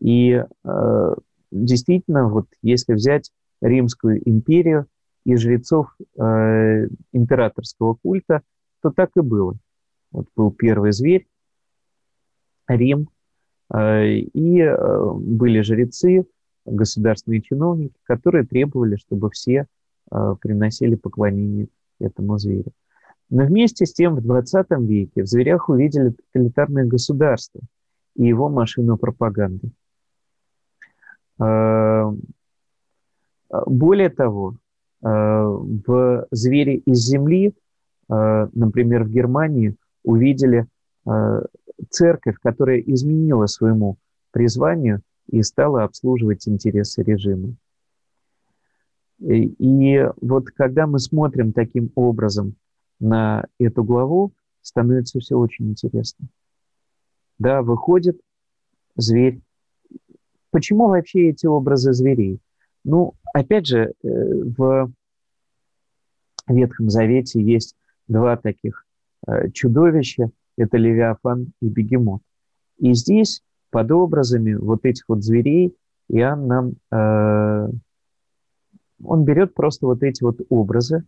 И э, действительно, вот если взять Римскую империю и жрецов э, императорского культа, то так и было. Вот был первый зверь, Рим, Э, и э, были жрецы, государственные чиновники, которые требовали, чтобы все э, приносили поклонение этому зверю. Но вместе с тем в 20 веке в зверях увидели тоталитарное государство и его машину пропаганды. Более того, в звере из земли, например, в Германии, увидели церковь, которая изменила своему призванию и стала обслуживать интересы режима. И вот когда мы смотрим таким образом на эту главу, становится все очень интересно. Да, выходит зверь. Почему вообще эти образы зверей? Ну, опять же, э, в Ветхом Завете есть два таких э, чудовища – это Левиафан и Бегемот. И здесь под образами вот этих вот зверей Иоанн нам, э, он берет просто вот эти вот образы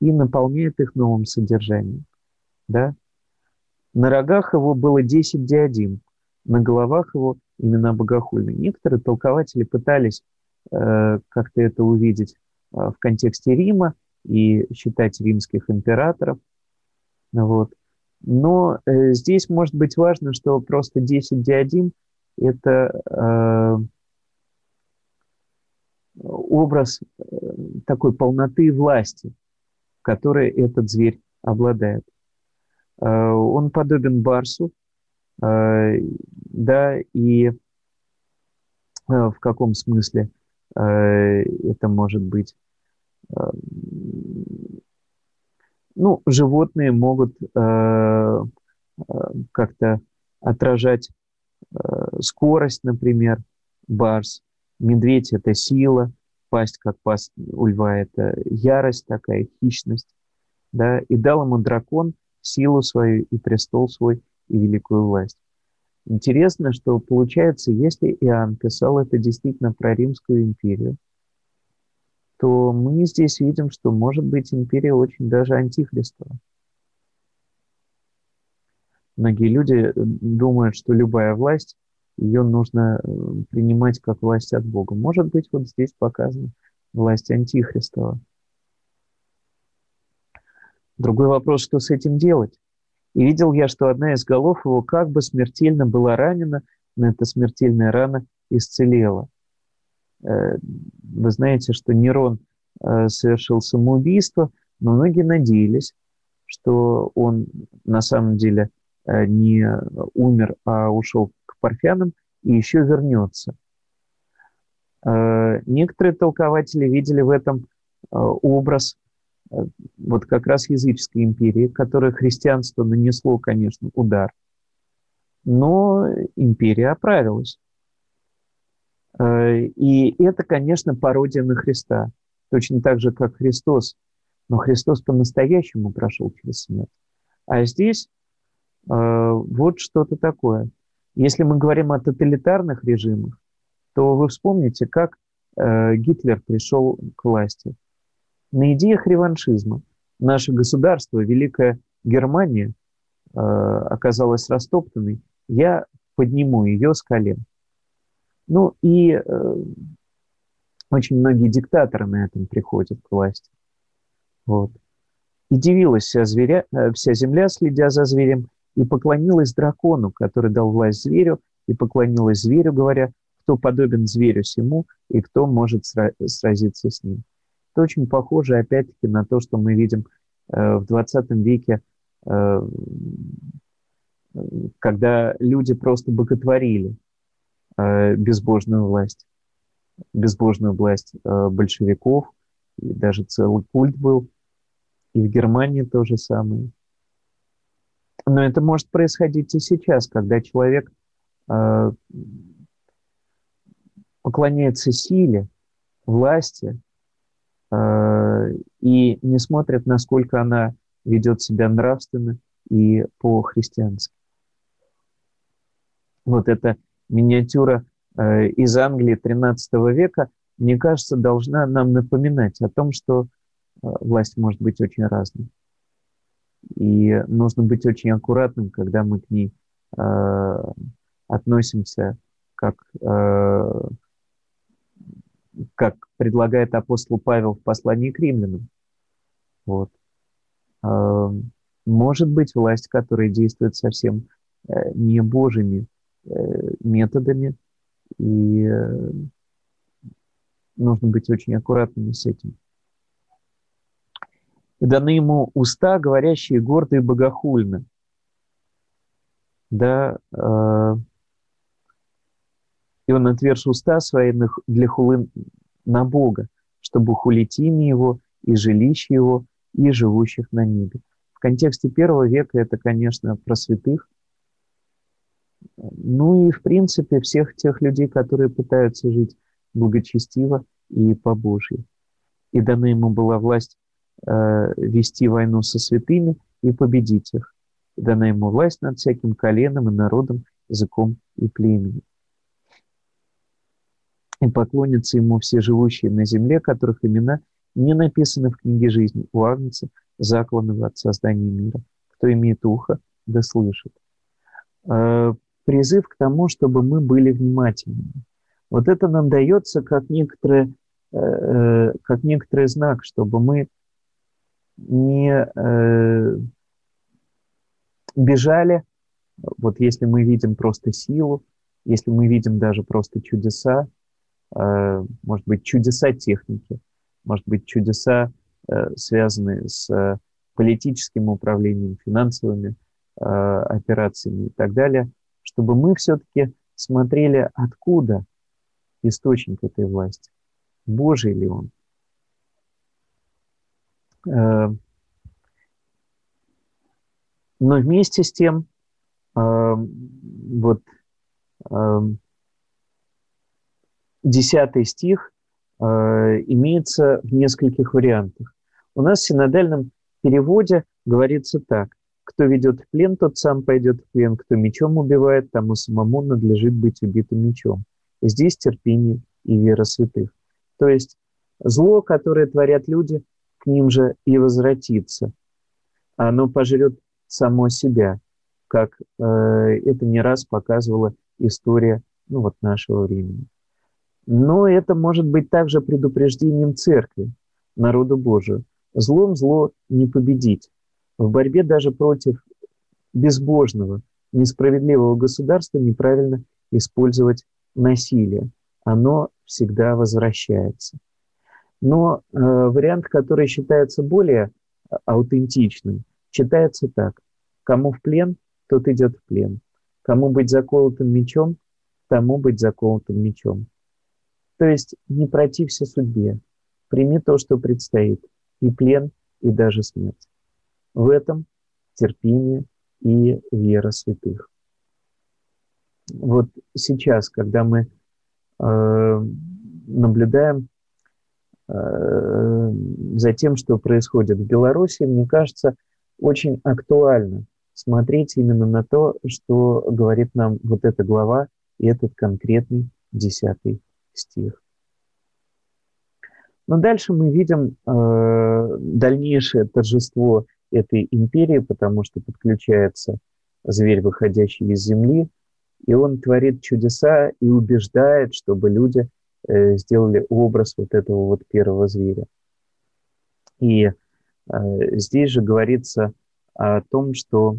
и наполняет их новым содержанием. Да? На рогах его было 10 диадим, на головах его имена богохульные. Некоторые толкователи пытались э, как-то это увидеть в контексте Рима и считать римских императоров. Вот. Но э, здесь может быть важно, что просто 10 диадим – это э, образ э, такой полноты власти, которой этот зверь обладает. Э, он подобен барсу, э, да, и в каком смысле это может быть? Ну, животные могут как-то отражать скорость, например, барс. Медведь – это сила, пасть, как пасть у льва, это ярость такая, хищность, да, и дал ему дракон силу свою и престол свой и великую власть. Интересно, что получается, если Иоанн писал это действительно про Римскую империю, то мы здесь видим, что может быть империя очень даже антихристова. Многие люди думают, что любая власть ее нужно э, принимать как власть от Бога. Может быть, вот здесь показана власть Антихристова. Другой вопрос, что с этим делать? И видел я, что одна из голов его как бы смертельно была ранена, но эта смертельная рана исцелела. Э, вы знаете, что Нерон э, совершил самоубийство, но многие надеялись, что он на самом деле не умер, а ушел парфянам и еще вернется. Э, некоторые толкователи видели в этом э, образ э, вот как раз языческой империи, которой христианство нанесло, конечно, удар, но империя оправилась. И это, конечно, пародия на Христа, точно так же, как Христос. Но Христос по-настоящему прошел через смерть. А здесь вот что-то такое. Если мы говорим о тоталитарных режимах, то вы вспомните, как э, Гитлер пришел к власти. На идеях реваншизма наше государство, Великая Германия, э, оказалась растоптанной. Я подниму ее с колен. Ну и э, очень многие диктаторы на этом приходят к власти. Вот. И дивилась вся, зверя, э, вся земля, следя за зверем, и поклонилась дракону, который дал власть зверю, и поклонилась зверю, говоря, кто подобен зверю сему и кто может сразиться с ним. Это очень похоже, опять-таки, на то, что мы видим э, в 20 веке, э, когда люди просто боготворили э, безбожную власть, безбожную власть большевиков, и даже целый культ был, и в Германии то же самое. Но это может происходить и сейчас, когда человек поклоняется силе, власти и не смотрит, насколько она ведет себя нравственно и по-христиански. Вот эта миниатюра э, из Англии XIII века, мне кажется, должна нам напоминать о том, что э, власть может быть очень разной. И нужно быть очень аккуратным, когда мы к ней э, относимся, как, э, как предлагает апостол Павел в послании к римлянам. Вот. Э, может быть власть, которая действует совсем э, не божьими э, методами, и э, нужно быть очень аккуратными с этим и даны ему уста, говорящие гордо и богохульно. Да, и он отверж уста свои для хулы на Бога, чтобы хулить имя его и жилище его, и живущих на небе. В контексте первого века это, конечно, про святых, ну и, в принципе, всех тех людей, которые пытаются жить благочестиво и по Божьей. И дана ему была власть Э, вести войну со святыми и победить их. И дана ему власть над всяким коленом и народом, языком и племенем. И поклонятся ему все живущие на земле, которых имена не написаны в книге жизни у Агнца, закланного от создания мира. Кто имеет ухо, да слышит. Э, призыв к тому, чтобы мы были внимательными. Вот это нам дается как некоторое э, как некоторый знак, чтобы мы не э, бежали, вот если мы видим просто силу, если мы видим даже просто чудеса, э, может быть, чудеса техники, может быть, чудеса, э, связанные с политическим управлением, финансовыми э, операциями и так далее, чтобы мы все-таки смотрели, откуда источник этой власти, Божий ли он. Э, но вместе с тем, э, вот э, десятый стих имеется в нескольких вариантах. У нас в синодальном переводе говорится так. Кто ведет в плен, тот сам пойдет в плен. Кто мечом убивает, тому самому надлежит быть убитым мечом. Здесь терпение и вера святых. То есть зло, которое творят люди, к ним же и возвратится. Оно пожрет само себя, как э, это не раз показывала история ну, вот нашего времени. Но это может быть также предупреждением церкви, народу Божию. Злом зло не победить. В борьбе даже против безбожного, несправедливого государства неправильно использовать насилие. Оно всегда возвращается. Но э, вариант, который считается более э, аутентичным, читается так. Кому в плен, тот идет в плен. Кому быть заколотым мечом, тому быть заколотым мечом. То есть не протився судьбе, прими то, что предстоит, и плен, и даже смерть. В этом терпение и вера святых. Вот сейчас, когда мы э, наблюдаем э, за тем, что происходит в Беларуси, мне кажется, очень актуально смотреть именно на то, что говорит нам вот эта глава и этот конкретный десятый стих. Но дальше мы видим э, дальнейшее торжество этой империи, потому что подключается зверь, выходящий из земли, и он творит чудеса и убеждает, чтобы люди э, сделали образ вот этого вот первого зверя. И э, здесь же говорится о том, что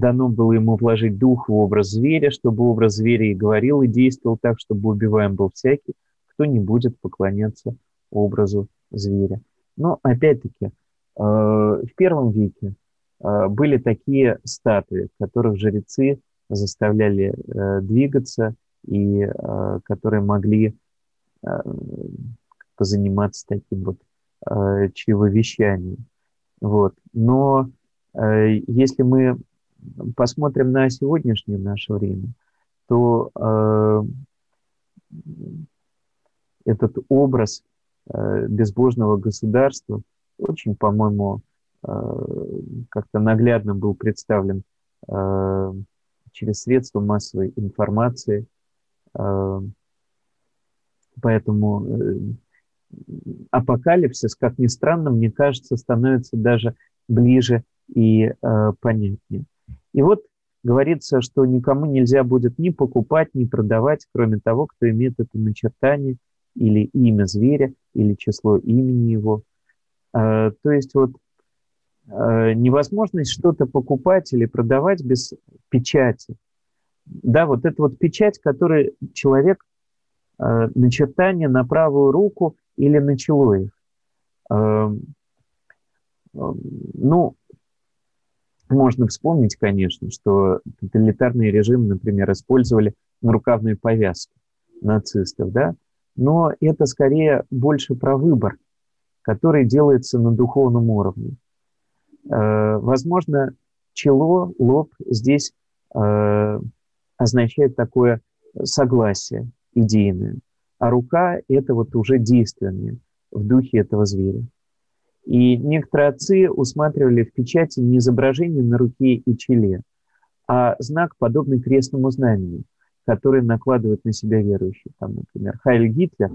дано было ему вложить дух в образ зверя, чтобы образ зверя и говорил, и действовал так, чтобы убиваем был всякий, кто не будет поклоняться образу зверя. Но опять-таки, э, в первом веке э, были такие статуи, которых жрецы заставляли э, двигаться и которые могли заниматься таким вот чревовещанием. Вот. Но если мы посмотрим на сегодняшнее наше время, то э, этот образ э, безбожного государства очень, по-моему, э, как-то наглядно был представлен э, через средства массовой информации. Э, поэтому э, апокалипсис, как ни странно, мне кажется, становится даже ближе и э, понятнее. И вот говорится, что никому нельзя будет ни покупать, ни продавать, кроме того, кто имеет это начертание или имя зверя, или число имени его. То есть вот невозможность что-то покупать или продавать без печати. Да, вот эта вот печать, которую человек э, начертание на правую руку или на чело их. Ну, можно вспомнить, конечно, что тоталитарные режимы, например, использовали нарукавные повязки нацистов, да, но это скорее больше про выбор, который делается на духовном уровне. Э, возможно, чело, лоб здесь э, означает такое согласие идейное, а рука – это вот уже действенное в духе этого зверя. И некоторые отцы усматривали в печати не изображение на руке и челе, а знак, подобный крестному знамени, который накладывает на себя верующие. Там, например, Хайль Гитлер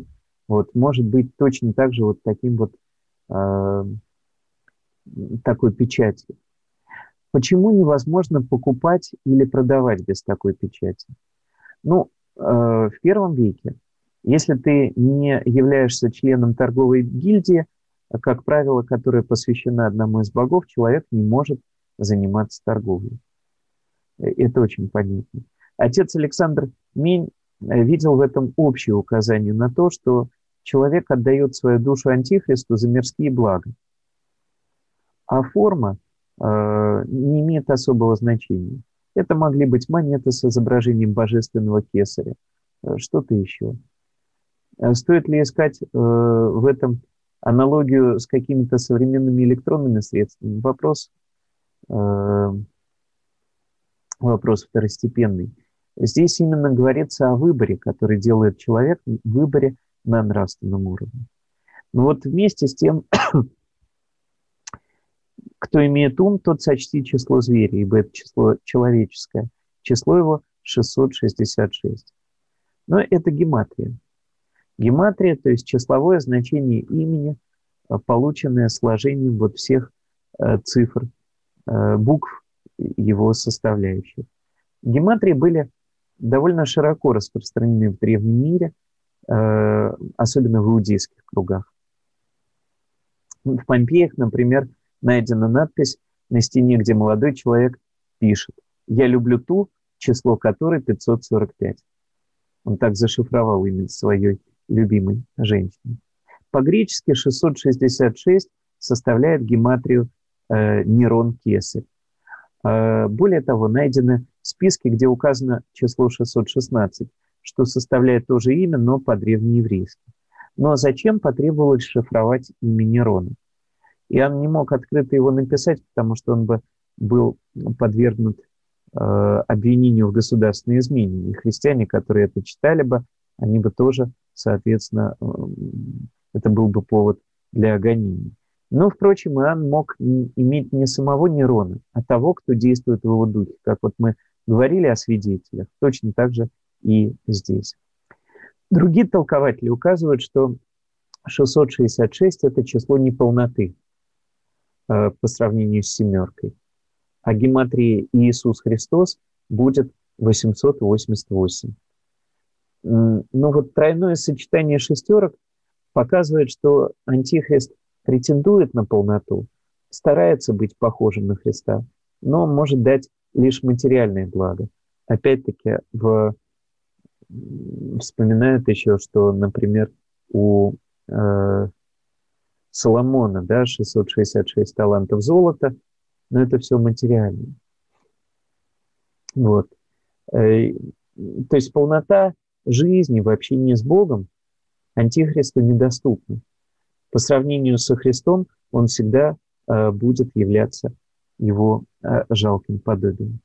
вот, может быть точно так же вот таким вот э, такой печатью. Почему невозможно покупать или продавать без такой печати? Ну, э, в первом веке Если ты не являешься членом торговой гильдии, как правило, которая посвящена одному из богов, человек не может заниматься торговлей. Это очень понятно. Отец Александр Мень э, видел в этом общее указание на то, что человек отдает свою душу Антихристу за мирские блага. А форма э, не имеет особого значения. Это могли быть монеты с изображением божественного кесаря, э, что-то еще. Э, стоит ли искать э, в этом аналогию с какими-то современными электронными средствами? Вопрос, э, вопрос второстепенный. Здесь именно говорится о выборе, который делает человек, выборе на нравственном уровне. Но вот вместе с тем, *coughs* кто имеет ум, тот сочти число зверя, ибо это число человеческое. Число его 666. Но это гематрия. Гематрия, то есть числовое значение имени, э, полученное сложением вот всех э, цифр, э, букв его составляющих. Гематрии были довольно широко распространены в древнем мире, особенно в иудейских кругах. В Помпеях, например, найдена надпись на стене, где молодой человек пишет «Я люблю ту, число которой 545». Он так зашифровал имя своей любимой женщины. По-гречески 666 составляет гематрию э, Нерон Кесарь. Э, более того, найдены списки, где указано число 616, что составляет тоже имя, но по-древнееврейски. Но зачем потребовалось шифровать имя Нерона? Иоанн не мог открыто его написать, потому что он бы был подвергнут э, обвинению в государственной измене. И христиане, которые это читали бы, они бы тоже соответственно, эм, это был бы повод для гонений. Но, впрочем, Иоанн мог иметь не самого Нерона, а того, кто действует в его духе. Как вот мы говорили о свидетелях, точно так же и здесь. Другие толкователи указывают, что 666 – это число неполноты э, по сравнению с семеркой. А гематрия Иисус Христос будет 888. Но вот тройное сочетание шестерок показывает, что антихрист претендует на полноту, старается быть похожим на Христа, но может дать лишь материальное благо. Опять-таки, в... вспоминают еще, что, например, у э, Соломона да, 666 талантов золота, но это все материальное. Вот. Э, то есть полнота жизни в общении с Богом Антихристу недоступны. По сравнению со Христом он всегда э, будет являться его э, жалким подобием.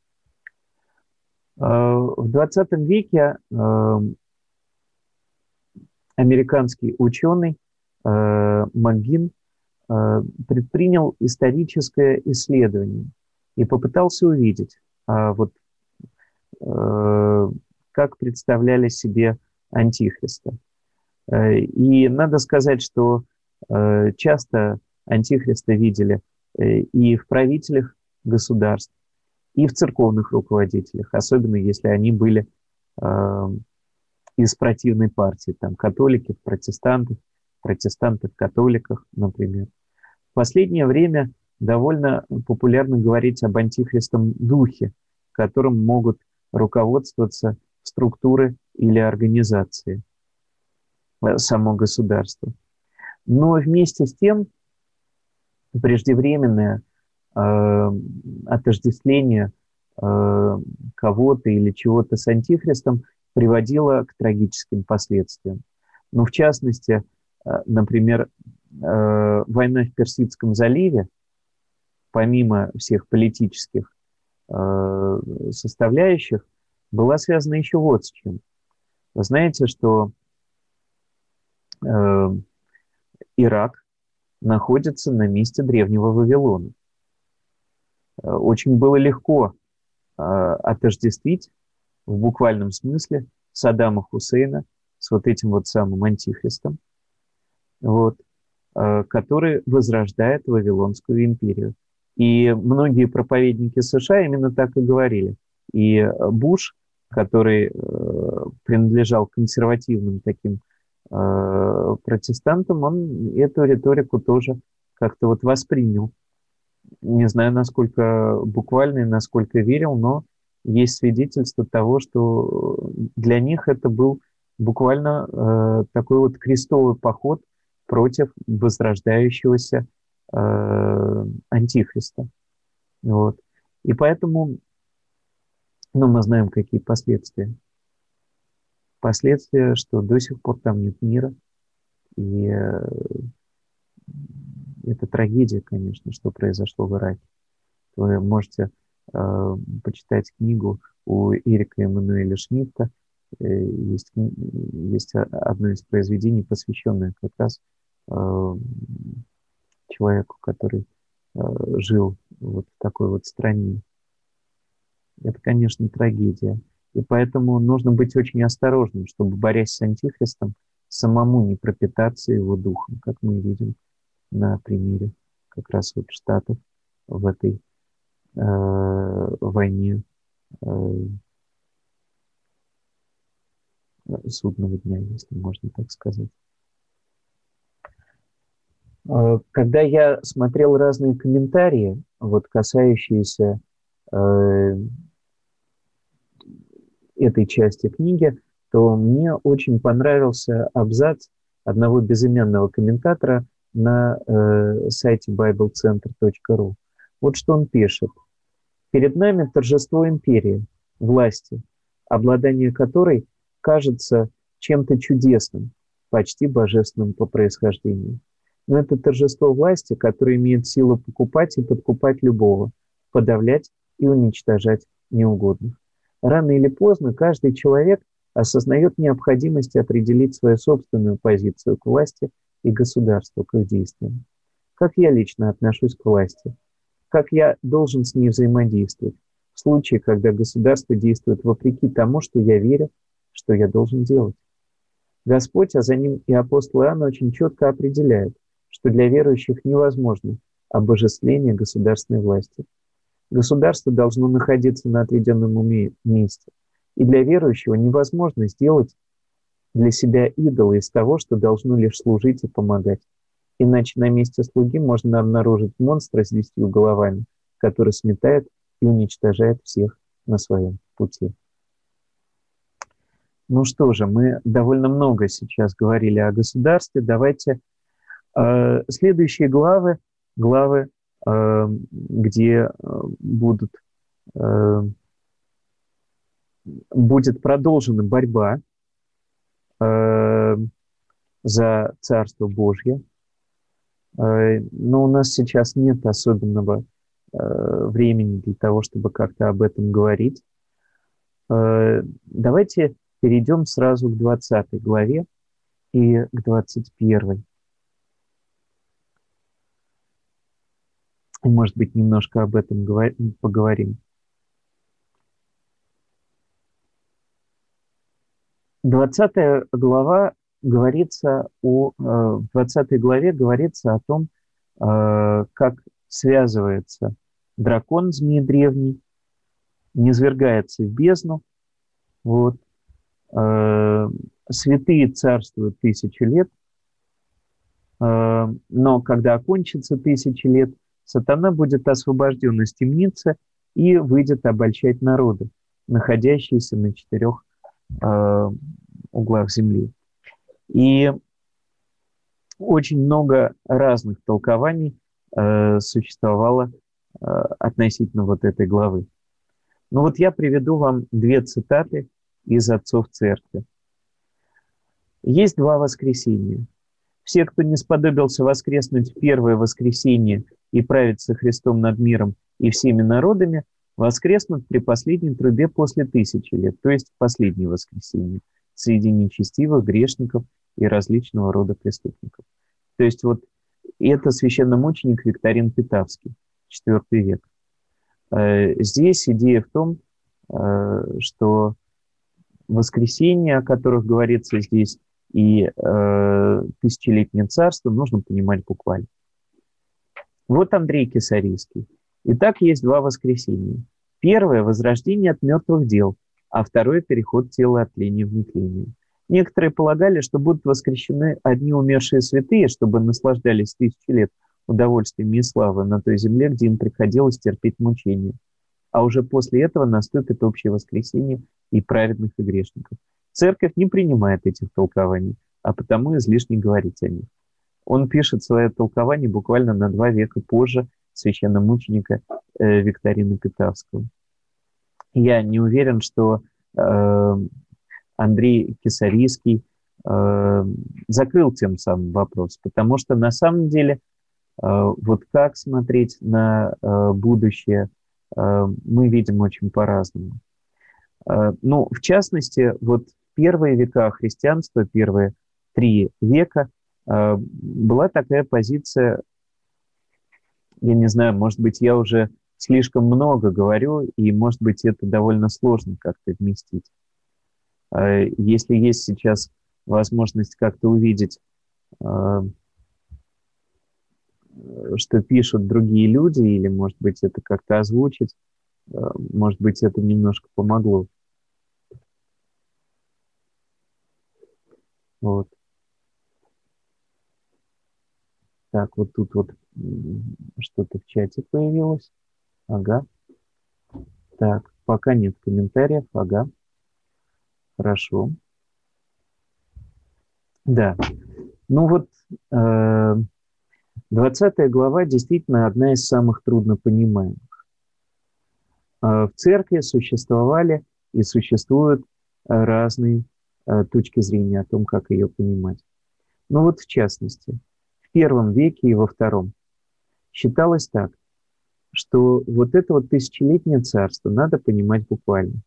Э, в 20 веке э, американский ученый МакГин э, предпринял историческое исследование и попытался увидеть, э, вот, как представляли себе Антихриста. Э, и надо сказать, что э, часто Антихриста видели э, и в правителях государств, и в церковных руководителях, особенно если они были из противной партии, там католики в протестантах, протестанты в католиках, например. В последнее время довольно популярно говорить об антихристом духе, которым могут руководствоваться структуры или организации, э, само государство. Но вместе с тем преждевременное э, отождествление э, кого-то или чего-то с антихристом приводило к трагическим последствиям. Ну, в частности, э, например, э, война в Персидском заливе, помимо всех политических э, составляющих, была связана еще вот с чем. Вы знаете, что э, Ирак находится на месте древнего Вавилона. Э, очень было легко э, отождествить в буквальном смысле Саддама Хусейна с вот этим вот самым антихристом, вот, э, который возрождает Вавилонскую империю. И многие проповедники США именно так и говорили. И Буш который э, принадлежал консервативным таким э, протестантом, он эту риторику тоже как-то вот воспринял. Не знаю, насколько буквально и насколько верил, но есть свидетельство того, что для них это был буквально э, такой вот крестовый поход против возрождающегося э, антихриста. Вот. И поэтому, ну, мы знаем, какие последствия. Последствия, что до сих пор там нет мира. И э, это трагедия, конечно, что произошло в Ираке. Вы можете э, почитать книгу у Эрика Эммануэля Шмидта. Э, есть, есть одно из произведений, посвященное как раз э, человеку, который э, жил вот в такой вот стране. Это, конечно, трагедия. И поэтому нужно быть очень осторожным, чтобы, борясь с Антихристом, самому не пропитаться его духом, как мы видим на примере как раз вот Штатов в этой э, войне э, судного дня, если можно так сказать. Э, когда я смотрел разные комментарии, вот касающиеся э, этой части книги, то мне очень понравился абзац одного безымянного комментатора на э, сайте biblecenter.ru. Вот что он пишет. Перед нами торжество империи, власти, обладание которой кажется чем-то чудесным, почти божественным по происхождению. Но это торжество власти, которое имеет силу покупать и подкупать любого, подавлять и уничтожать неугодных. Рано или поздно каждый человек осознает необходимость определить свою собственную позицию к власти и государству, к их действиям. Как я лично отношусь к власти? Как я должен с ней взаимодействовать? В случае, когда государство действует вопреки тому, что я верю, что я должен делать. Господь, а за ним и апостол Иоанн очень четко определяют, что для верующих невозможно обожествление государственной власти. Государство должно находиться на отведенном месте. И для верующего невозможно сделать для себя идола из того, что должно лишь служить и помогать. Иначе на месте слуги можно обнаружить монстра с десятью головами, который сметает и уничтожает всех на своем пути. Ну что же, мы довольно много сейчас говорили о государстве. Давайте э, следующие главы, главы, где э, будут, э, будет продолжена борьба э, за Царство Божье. Э, но у нас сейчас нет особенного времени для того, чтобы как-то об этом говорить. Давайте перейдем сразу к 20 главе и к 21. Может быть, немножко об этом поговорим. 20 глава говорится о, э, в 20 главе говорится о том, э, как связывается дракон, змей древний, низвергается в бездну, вот, э, святые царствуют тысячу лет, но когда окончится тысячи лет, сатана будет освобожден из темницы и выйдет обольщать народы, находящиеся на четырех э, углах Земли. И очень много разных толкований э, существовало э, относительно вот этой главы. Ну вот я приведу вам две цитаты из отцов церкви. Есть два воскресения. Все, кто не сподобился воскреснуть в первое воскресенье и правиться Христом над миром и всеми народами, воскреснут при последней трубе после тысячи лет, то есть в последнее воскресенье, среди нечестивых, грешников и различного рода преступников. То есть вот это священномученик Викторин Питавский, IV век. Э, здесь идея в том, э, что воскресенье, о которых говорится здесь, и э, тысячелетнее царство нужно понимать буквально. Вот Андрей Кисарийский. Итак, есть два воскресения. Первое – возрождение от мертвых дел, а второе – переход тела от тления в нетление. Некоторые полагали, что будут воскрещены одни умершие святые, чтобы наслаждались тысячи лет удовольствиями и славой на той земле, где им приходилось терпеть мучения. А уже после этого наступит общее воскресение и праведных и грешников. Церковь не принимает этих толкований, а потому излишне говорить о них. Он пишет свое толкование буквально на два века позже священномученика э, Викторина Петавского. Я не уверен, что э, Андрей Кисарийский э, закрыл тем самым вопрос, потому что на самом деле э, вот как смотреть на э, будущее э, мы видим очень по-разному. Э, ну, в частности, вот первые века христианства, первые три века, э, была такая позиция, я не знаю, может быть, я уже слишком много говорю, и, может быть, это довольно сложно как-то вместить. Э, если есть сейчас возможность как-то увидеть, э, что пишут другие люди, или, может быть, это как-то озвучить, может быть, это немножко помогло. Вот. Так, вот тут вот что-то в чате появилось. Ага. Так, пока нет комментариев. Ага. Хорошо. Да. Ну вот, э, 20 глава действительно одна из самых труднопонимаемых. Э, в церкви существовали и существуют разные точки зрения о том, как ее понимать. Ну вот в частности, в первом веке и во втором считалось так что вот это вот тысячелетнее царство надо понимать буквально.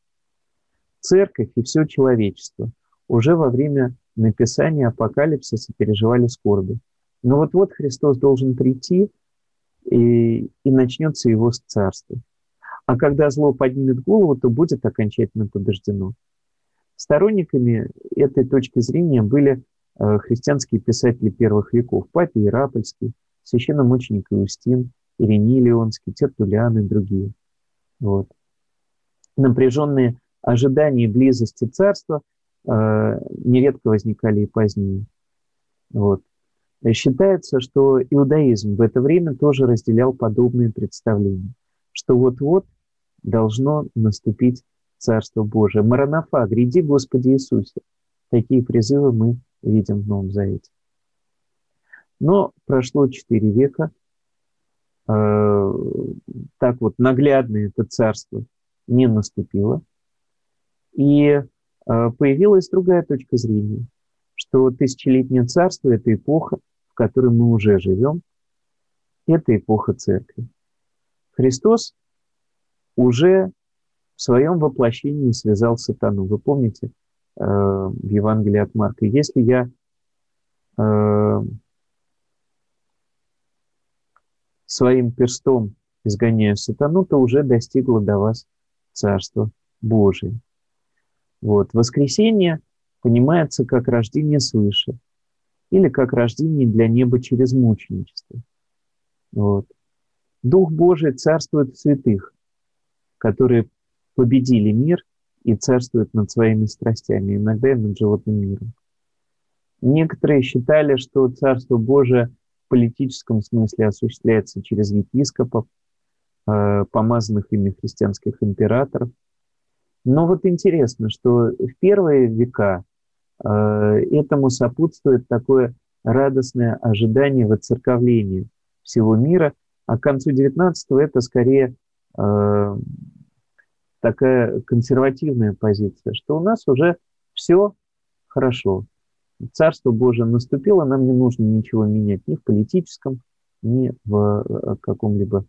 Церковь и все человечество уже во время написания апокалипсиса переживали скорби. Но вот-вот Христос должен прийти, и, и начнется его царство. А когда зло поднимет голову, то будет окончательно побеждено. Сторонниками этой точки зрения были э, христианские писатели первых веков, Папий Иерапольский, священномученик Иустин, Ириней Леонский, Тертулян и другие. Вот. Напряженные ожидания близости царства э, нередко возникали и позднее. Вот. Считается, что иудаизм в это время тоже разделял подобные представления, что вот-вот должно наступить Царство Божие. Маранафа, гряди, Господи Иисусе. Такие призывы мы видим в Новом Завете. Но прошло четыре века – Э, так вот наглядно это царство не наступило. И э, появилась другая точка зрения, что тысячелетнее царство – это эпоха, в которой мы уже живем, это эпоха церкви. Христос уже в своем воплощении связал сатану. Вы помните э, в Евангелии от Марка, если я своим перстом изгоняя сатану, то уже достигло до вас Царство Божие. Вот. Воскресение понимается как рождение свыше или как рождение для неба через мученичество. Вот. Дух Божий царствует в святых, которые победили мир и царствуют над своими страстями, иногда и над животным миром. Некоторые считали, что Царство Божие – политическом смысле осуществляется через епископов, э, помазанных ими христианских императоров. Но вот интересно, что в первые века э, этому сопутствует такое радостное ожидание воцерковления всего мира, а к концу XIX это скорее э, такая консервативная позиция, что у нас уже все хорошо, Царство Божие наступило, нам не нужно ничего менять ни в политическом, ни в э, каком-либо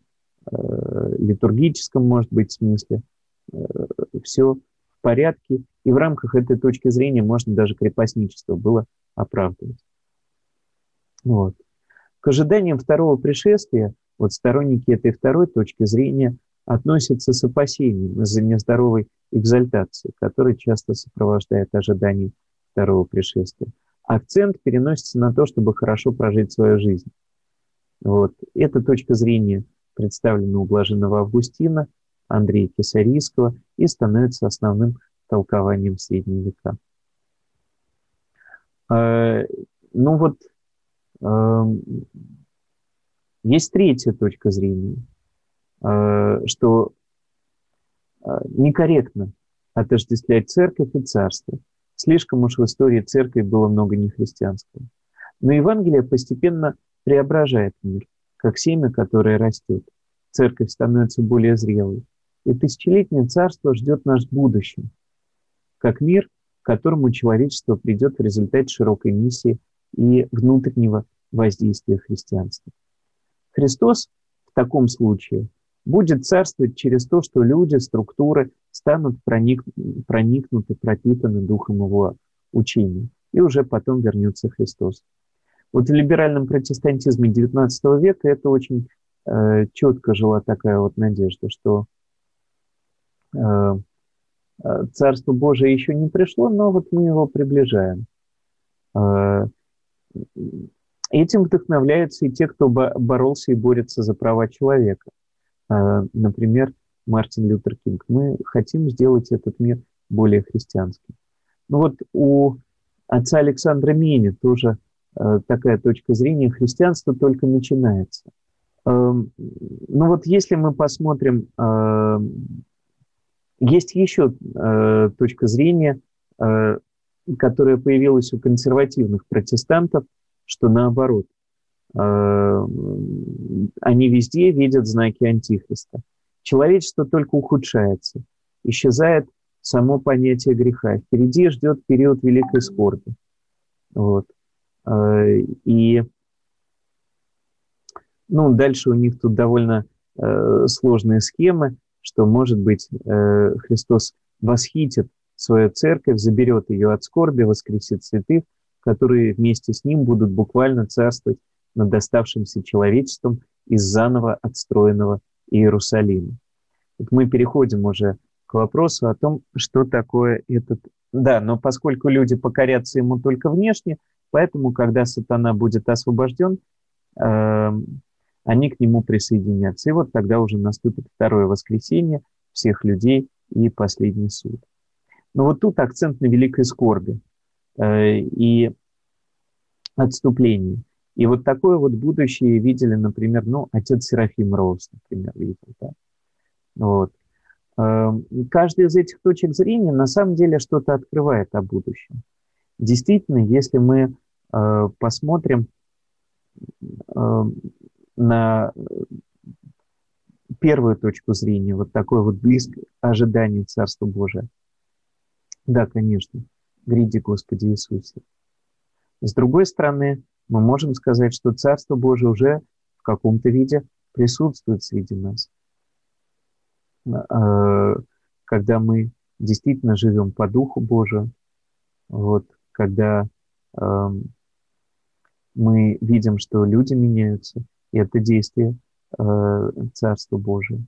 э, литургическом, может быть, смысле. Э, все в порядке. И в рамках этой точки зрения можно даже крепостничество было оправдывать. Вот. К ожиданиям второго пришествия вот сторонники этой второй точки зрения относятся с опасением из-за нездоровой экзальтации, которая часто сопровождает ожидание второго пришествия акцент переносится на то, чтобы хорошо прожить свою жизнь. Вот. Эта точка зрения представлена у Блаженного Августина, Андрея Кесарийского и становится основным толкованием Средние века. Э, ну вот эм, есть третья точка зрения, э, что э, некорректно отождествлять церковь и царство. Слишком уж в истории церкви было много нехристианского. Но Евангелие постепенно преображает мир, как семя, которое растет. Церковь становится более зрелой. И тысячелетнее царство ждет нас в будущем, как мир, к которому человечество придет в результате широкой миссии и внутреннего воздействия христианства. Христос в таком случае будет царствовать через то, что люди, структуры станут проник, проникнуты, пропитаны духом его учения. И уже потом вернется Христос. Вот в либеральном протестантизме XIX века это очень э, четко жила такая вот надежда, что э, э, Царство Божие еще не пришло, но вот мы его приближаем. Э, этим вдохновляются и те, кто боролся и борется за права человека. А, например, Мартин Лютер Кинг. Мы хотим сделать этот мир более христианским. Ну вот у отца Александра Мени тоже э, такая точка зрения. Христианство только начинается. Эм, ну вот если мы посмотрим, э, есть еще точка зрения, которая появилась у консервативных протестантов, что наоборот, они везде видят знаки Антихриста. Человечество только ухудшается, исчезает само понятие греха. Впереди ждет период великой скорби. Вот. Э, и ну, дальше у них тут довольно э, сложные схемы, что, может быть, Христос восхитит свою церковь, заберет ее от скорби, воскресит святых, которые вместе с ним будут буквально царствовать над оставшимся человечеством из заново отстроенного Иерусалима. Вот мы переходим уже к вопросу о том, что такое этот... Да, но поскольку люди покорятся ему только внешне, поэтому, когда сатана будет освобожден, э, они к нему присоединятся. И вот тогда уже наступит второе воскресенье всех людей и последний суд. Но вот тут акцент на великой скорби э, и отступлении. И вот такое вот будущее видели, например, ну, отец Серафим Роуз, например, видел, да. Вот. Эм, каждая из этих точек зрения на самом деле что-то открывает о будущем. Действительно, если мы э, посмотрим э, на первую точку зрения, вот такое вот близкое ожидание Царства Божия. Да, конечно, гриди Господи Иисусе. С другой стороны, мы можем сказать, что Царство Божие уже в каком-то виде присутствует среди нас. А, когда мы действительно живем по Духу Божию, вот, когда э, мы видим, что люди меняются, и это действие э, Царства Божия.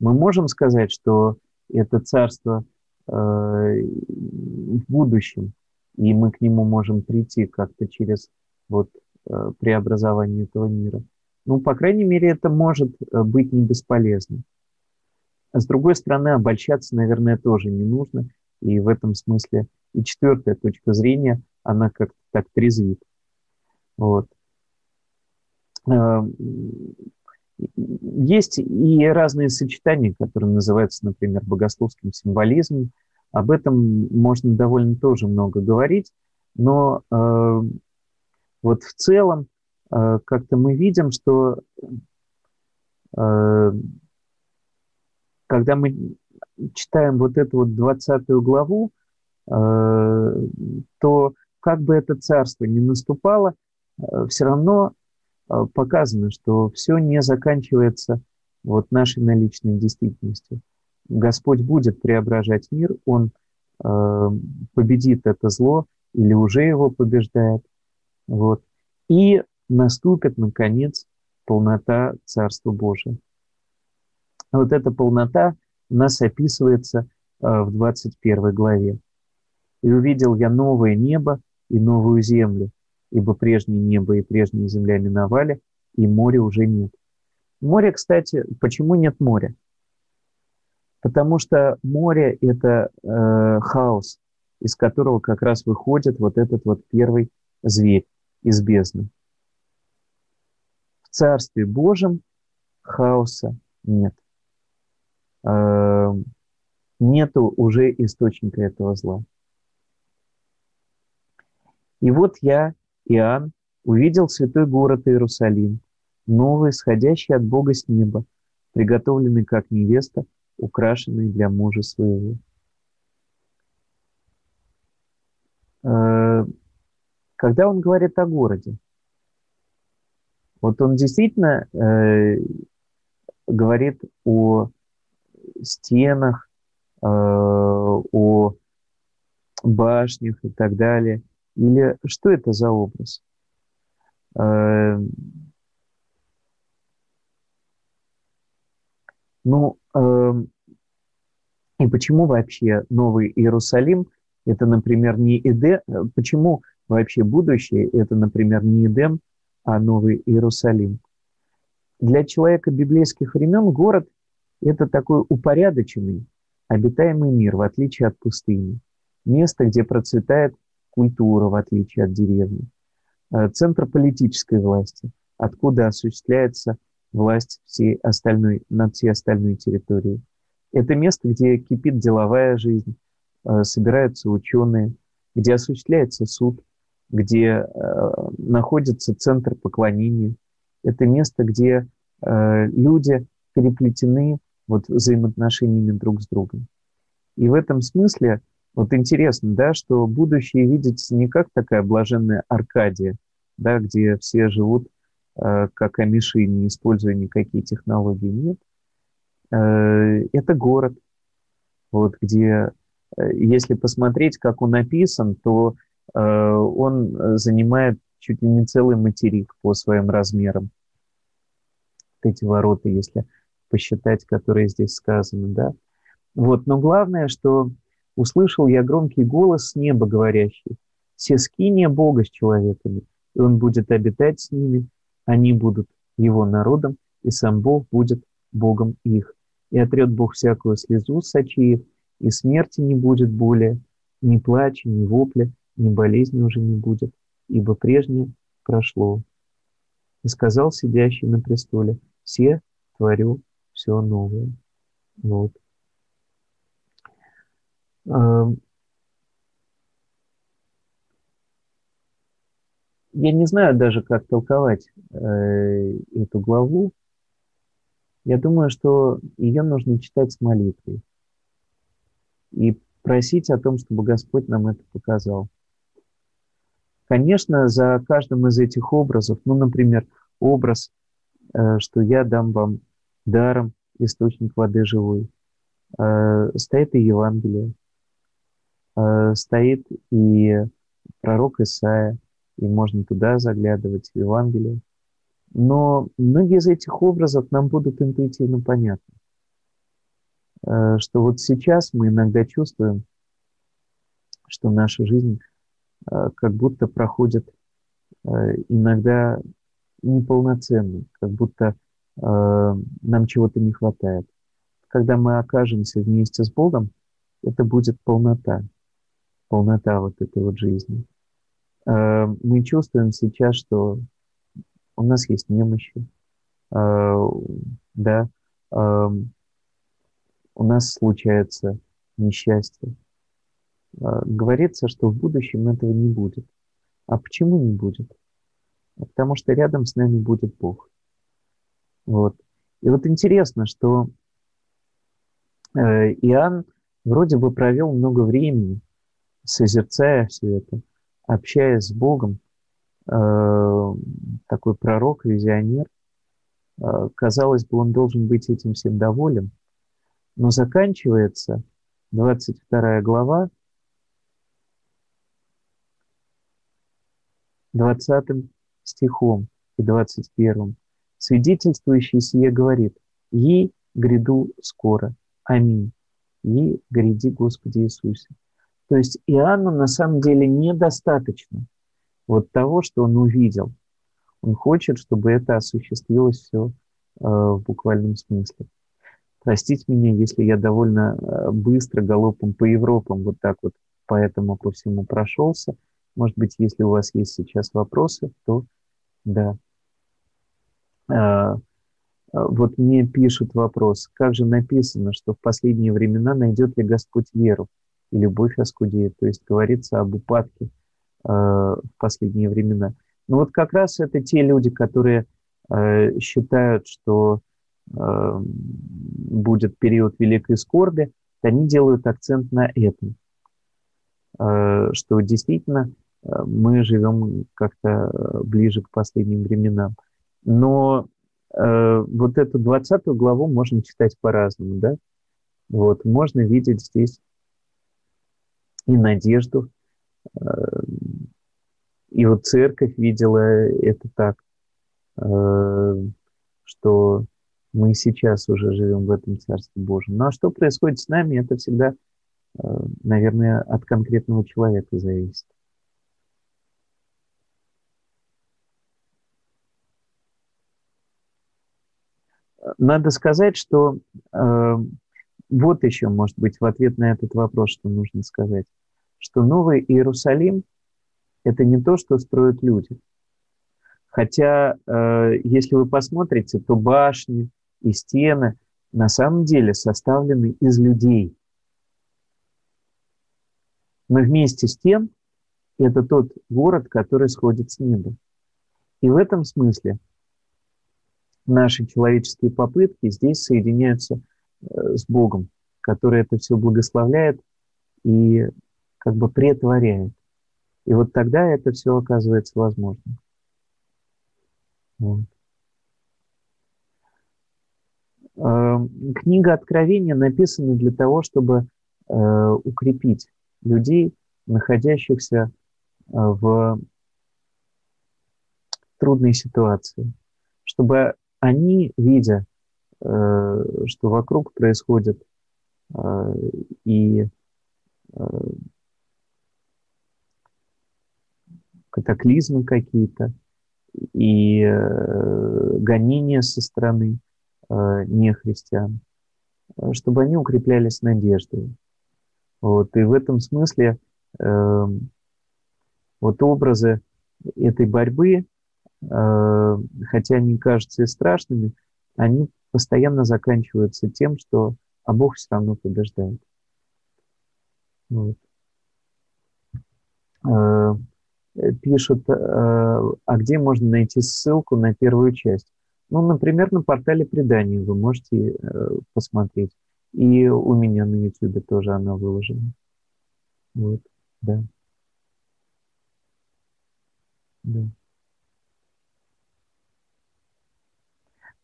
Мы можем сказать, что это Царство э, в будущем, и мы к нему можем прийти как-то через вот, э, преобразования этого мира. Ну, по крайней мере, это может э, быть не бесполезно. А с другой стороны, обольщаться, наверное, тоже не нужно. И в этом смысле и четвертая точка зрения, она как-то так трезвит. Вот. Э, есть и разные сочетания, которые называются, например, богословским символизмом. Об этом можно довольно тоже много говорить, но вот в целом э, как-то мы видим, что э, когда мы читаем вот эту вот 20 главу, э, то как бы это царство ни наступало, все равно показано, что все не заканчивается вот нашей наличной действительностью. Господь будет преображать мир, Он победит это зло или уже его побеждает. Вот. И наступит, наконец, полнота Царства Божия. Вот эта полнота у нас описывается э, в 21 главе. «И увидел я новое небо и новую землю, ибо прежнее небо и прежняя земля миновали, и моря уже нет». Море, кстати, почему нет моря? Потому что море – это э, хаос, из которого как раз выходит вот этот вот первый зверь из бездны. В Царстве Божьем хаоса нет. Эм, нету уже источника этого зла. И вот я, Иоанн, увидел святой город Иерусалим, новый, сходящий от Бога с неба, приготовленный как невеста, украшенный для мужа своего. Когда он говорит о городе, вот он действительно э, говорит о стенах, э, о башнях и так далее. Или что это за образ? Э, ну, э, и почему вообще Новый Иерусалим это, например, не Эдем? Почему вообще будущее это, например, не Эдем, а Новый Иерусалим? Для человека библейских времен город – это такой упорядоченный, обитаемый мир, в отличие от пустыни. Место, где процветает культура, в отличие от деревни. Э, центр политической власти, откуда осуществляется власть всей остальной, над всей остальной территорией. Это место, где кипит деловая жизнь, э, собираются ученые, где осуществляется суд, где э, находится центр поклонения. Это место, где люди переплетены вот взаимоотношениями друг с другом. И в этом смысле вот интересно, да, что будущее видится не как такая блаженная Аркадия, да, где все живут э, как амиши, не используя никакие технологии. Нет. Э, это город, вот, где, э, если посмотреть, как он написан, то э, он занимает чуть ли не целый материк по своим размерам. Вот эти ворота, если посчитать, которые здесь сказаны, да. Вот, но главное, что услышал я громкий голос с неба говорящий, «Все скиния Бога с человеками, и он будет обитать с ними, они будут его народом, и сам Бог будет Богом их. И отрет Бог всякую слезу с очей и смерти не будет более, ни плача, ни вопля, ни болезни уже не будет, ибо прежнее прошло. И сказал сидящий на престоле, все творю все новое. Вот. Эм, я не знаю даже, как толковать э, эту главу. Я думаю, что ее нужно читать с молитвой и просить о том, чтобы Господь нам это показал. Конечно, за каждым из этих образов, ну, например, образ, э, что я дам вам даром источник воды живой, э, стоит и Евангелие, э, стоит и пророк Исаия, и можно туда заглядывать, в Евангелие. Но многие из этих образов нам будут интуитивно понятны. Что вот сейчас мы иногда чувствуем, что наша жизнь как будто проходит э, иногда неполноценно, как будто нам чего-то не хватает. Когда мы окажемся вместе с Богом, это будет полнота, полнота вот этой вот жизни. Э, мы чувствуем сейчас, что у нас есть немощи, э, да, э, у нас случается несчастье. Говорится, что в будущем этого не будет. А почему не будет? Потому что рядом с нами будет Бог. Вот. И вот интересно, что Иоанн вроде бы провел много времени, созерцая все это, общаясь с Богом, э, такой пророк, визионер, э, казалось бы, он должен быть этим всем доволен, но заканчивается 22 глава 20 стихом и 21. Свидетельствующий сие говорит, «Ей гряду скоро. Аминь. Ей гряди, Господи Иисусе». То есть Иоанну на самом деле недостаточно вот того, что он увидел. Он хочет, чтобы это осуществилось все э, в буквальном смысле. Простите меня, если я довольно э, быстро галопом по Европам вот так вот поэтому по всему прошелся. Может быть, если у вас есть сейчас вопросы, то да. А, вот мне пишут вопрос, как же написано, что в последние времена найдет ли Господь веру и любовь оскудеет, то есть говорится об упадке э, в последние времена. Ну вот как раз это те люди, которые э, считают, что э, будет период великой скорби, они делают акцент на этом, э, что действительно мы живем как-то э, ближе к последним временам. Но вот эту 20 главу можно читать по-разному, да? Вот, можно видеть здесь и надежду, и вот церковь видела это так, что мы сейчас уже живем в этом Царстве Божьем. Ну а что происходит с нами, это всегда, э, наверное, от конкретного человека зависит. Надо сказать, что э, вот еще, может быть, в ответ на этот вопрос, что нужно сказать, что Новый Иерусалим – это не то, что строят люди. Хотя, э, если вы посмотрите, то башни, и стены на самом деле составлены из людей. Но вместе с тем это тот город, который сходит с неба. И в этом смысле наши человеческие попытки здесь соединяются э, с Богом, который это все благословляет и как бы претворяет. И вот тогда это все оказывается возможным. Вот. Эм, книга Откровения написана для того, чтобы э, укрепить людей, находящихся э, в трудной ситуации, чтобы они, видя, э, что вокруг происходит и катаклизмы какие-то, и гонения со стороны, э, нехристиан, э, чтобы они укреплялись надеждой. Вот, и в этом смысле э, вот образы этой борьбы, э, хотя они кажутся и страшными, они постоянно заканчиваются тем, что а Бог все равно побеждает. Вот. Э, пишут, э, а где можно найти ссылку на первую часть? Ну, например, на портале преданий вы можете э, посмотреть. И у меня на YouTube тоже она выложена. Вот, да. Да.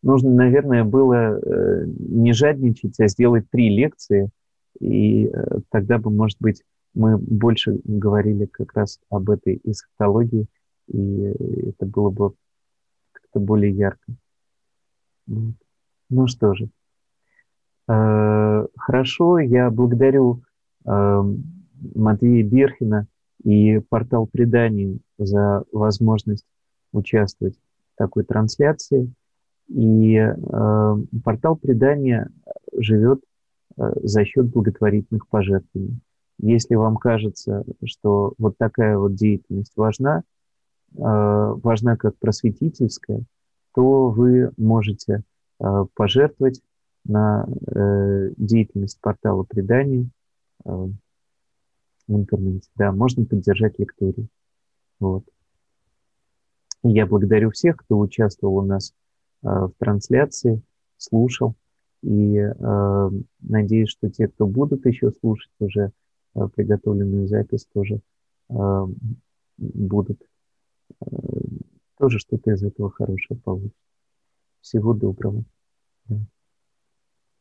Нужно, наверное, было э, не жадничать, а сделать три лекции, и э, тогда бы, может быть, мы больше говорили как раз об этой эсхатологии, и это было бы как-то более ярко. Ну что же. Э, хорошо, я благодарю Матвея Берхина и портал преданий за возможность участвовать в такой трансляции. И э, портал предания живет за счет благотворительных пожертвований. Если вам кажется, что вот такая вот деятельность важна, важна как просветительская, то вы можете э, пожертвовать на э, деятельность портала преданий э, в интернете. Да, можно поддержать лекторий. Вот. Я благодарю всех, кто участвовал у нас в трансляции, слушал. И э, надеюсь, что те, кто будут еще слушать уже э, приготовленную запись, тоже э, будут тоже что-то из этого хорошего получится. Всего доброго.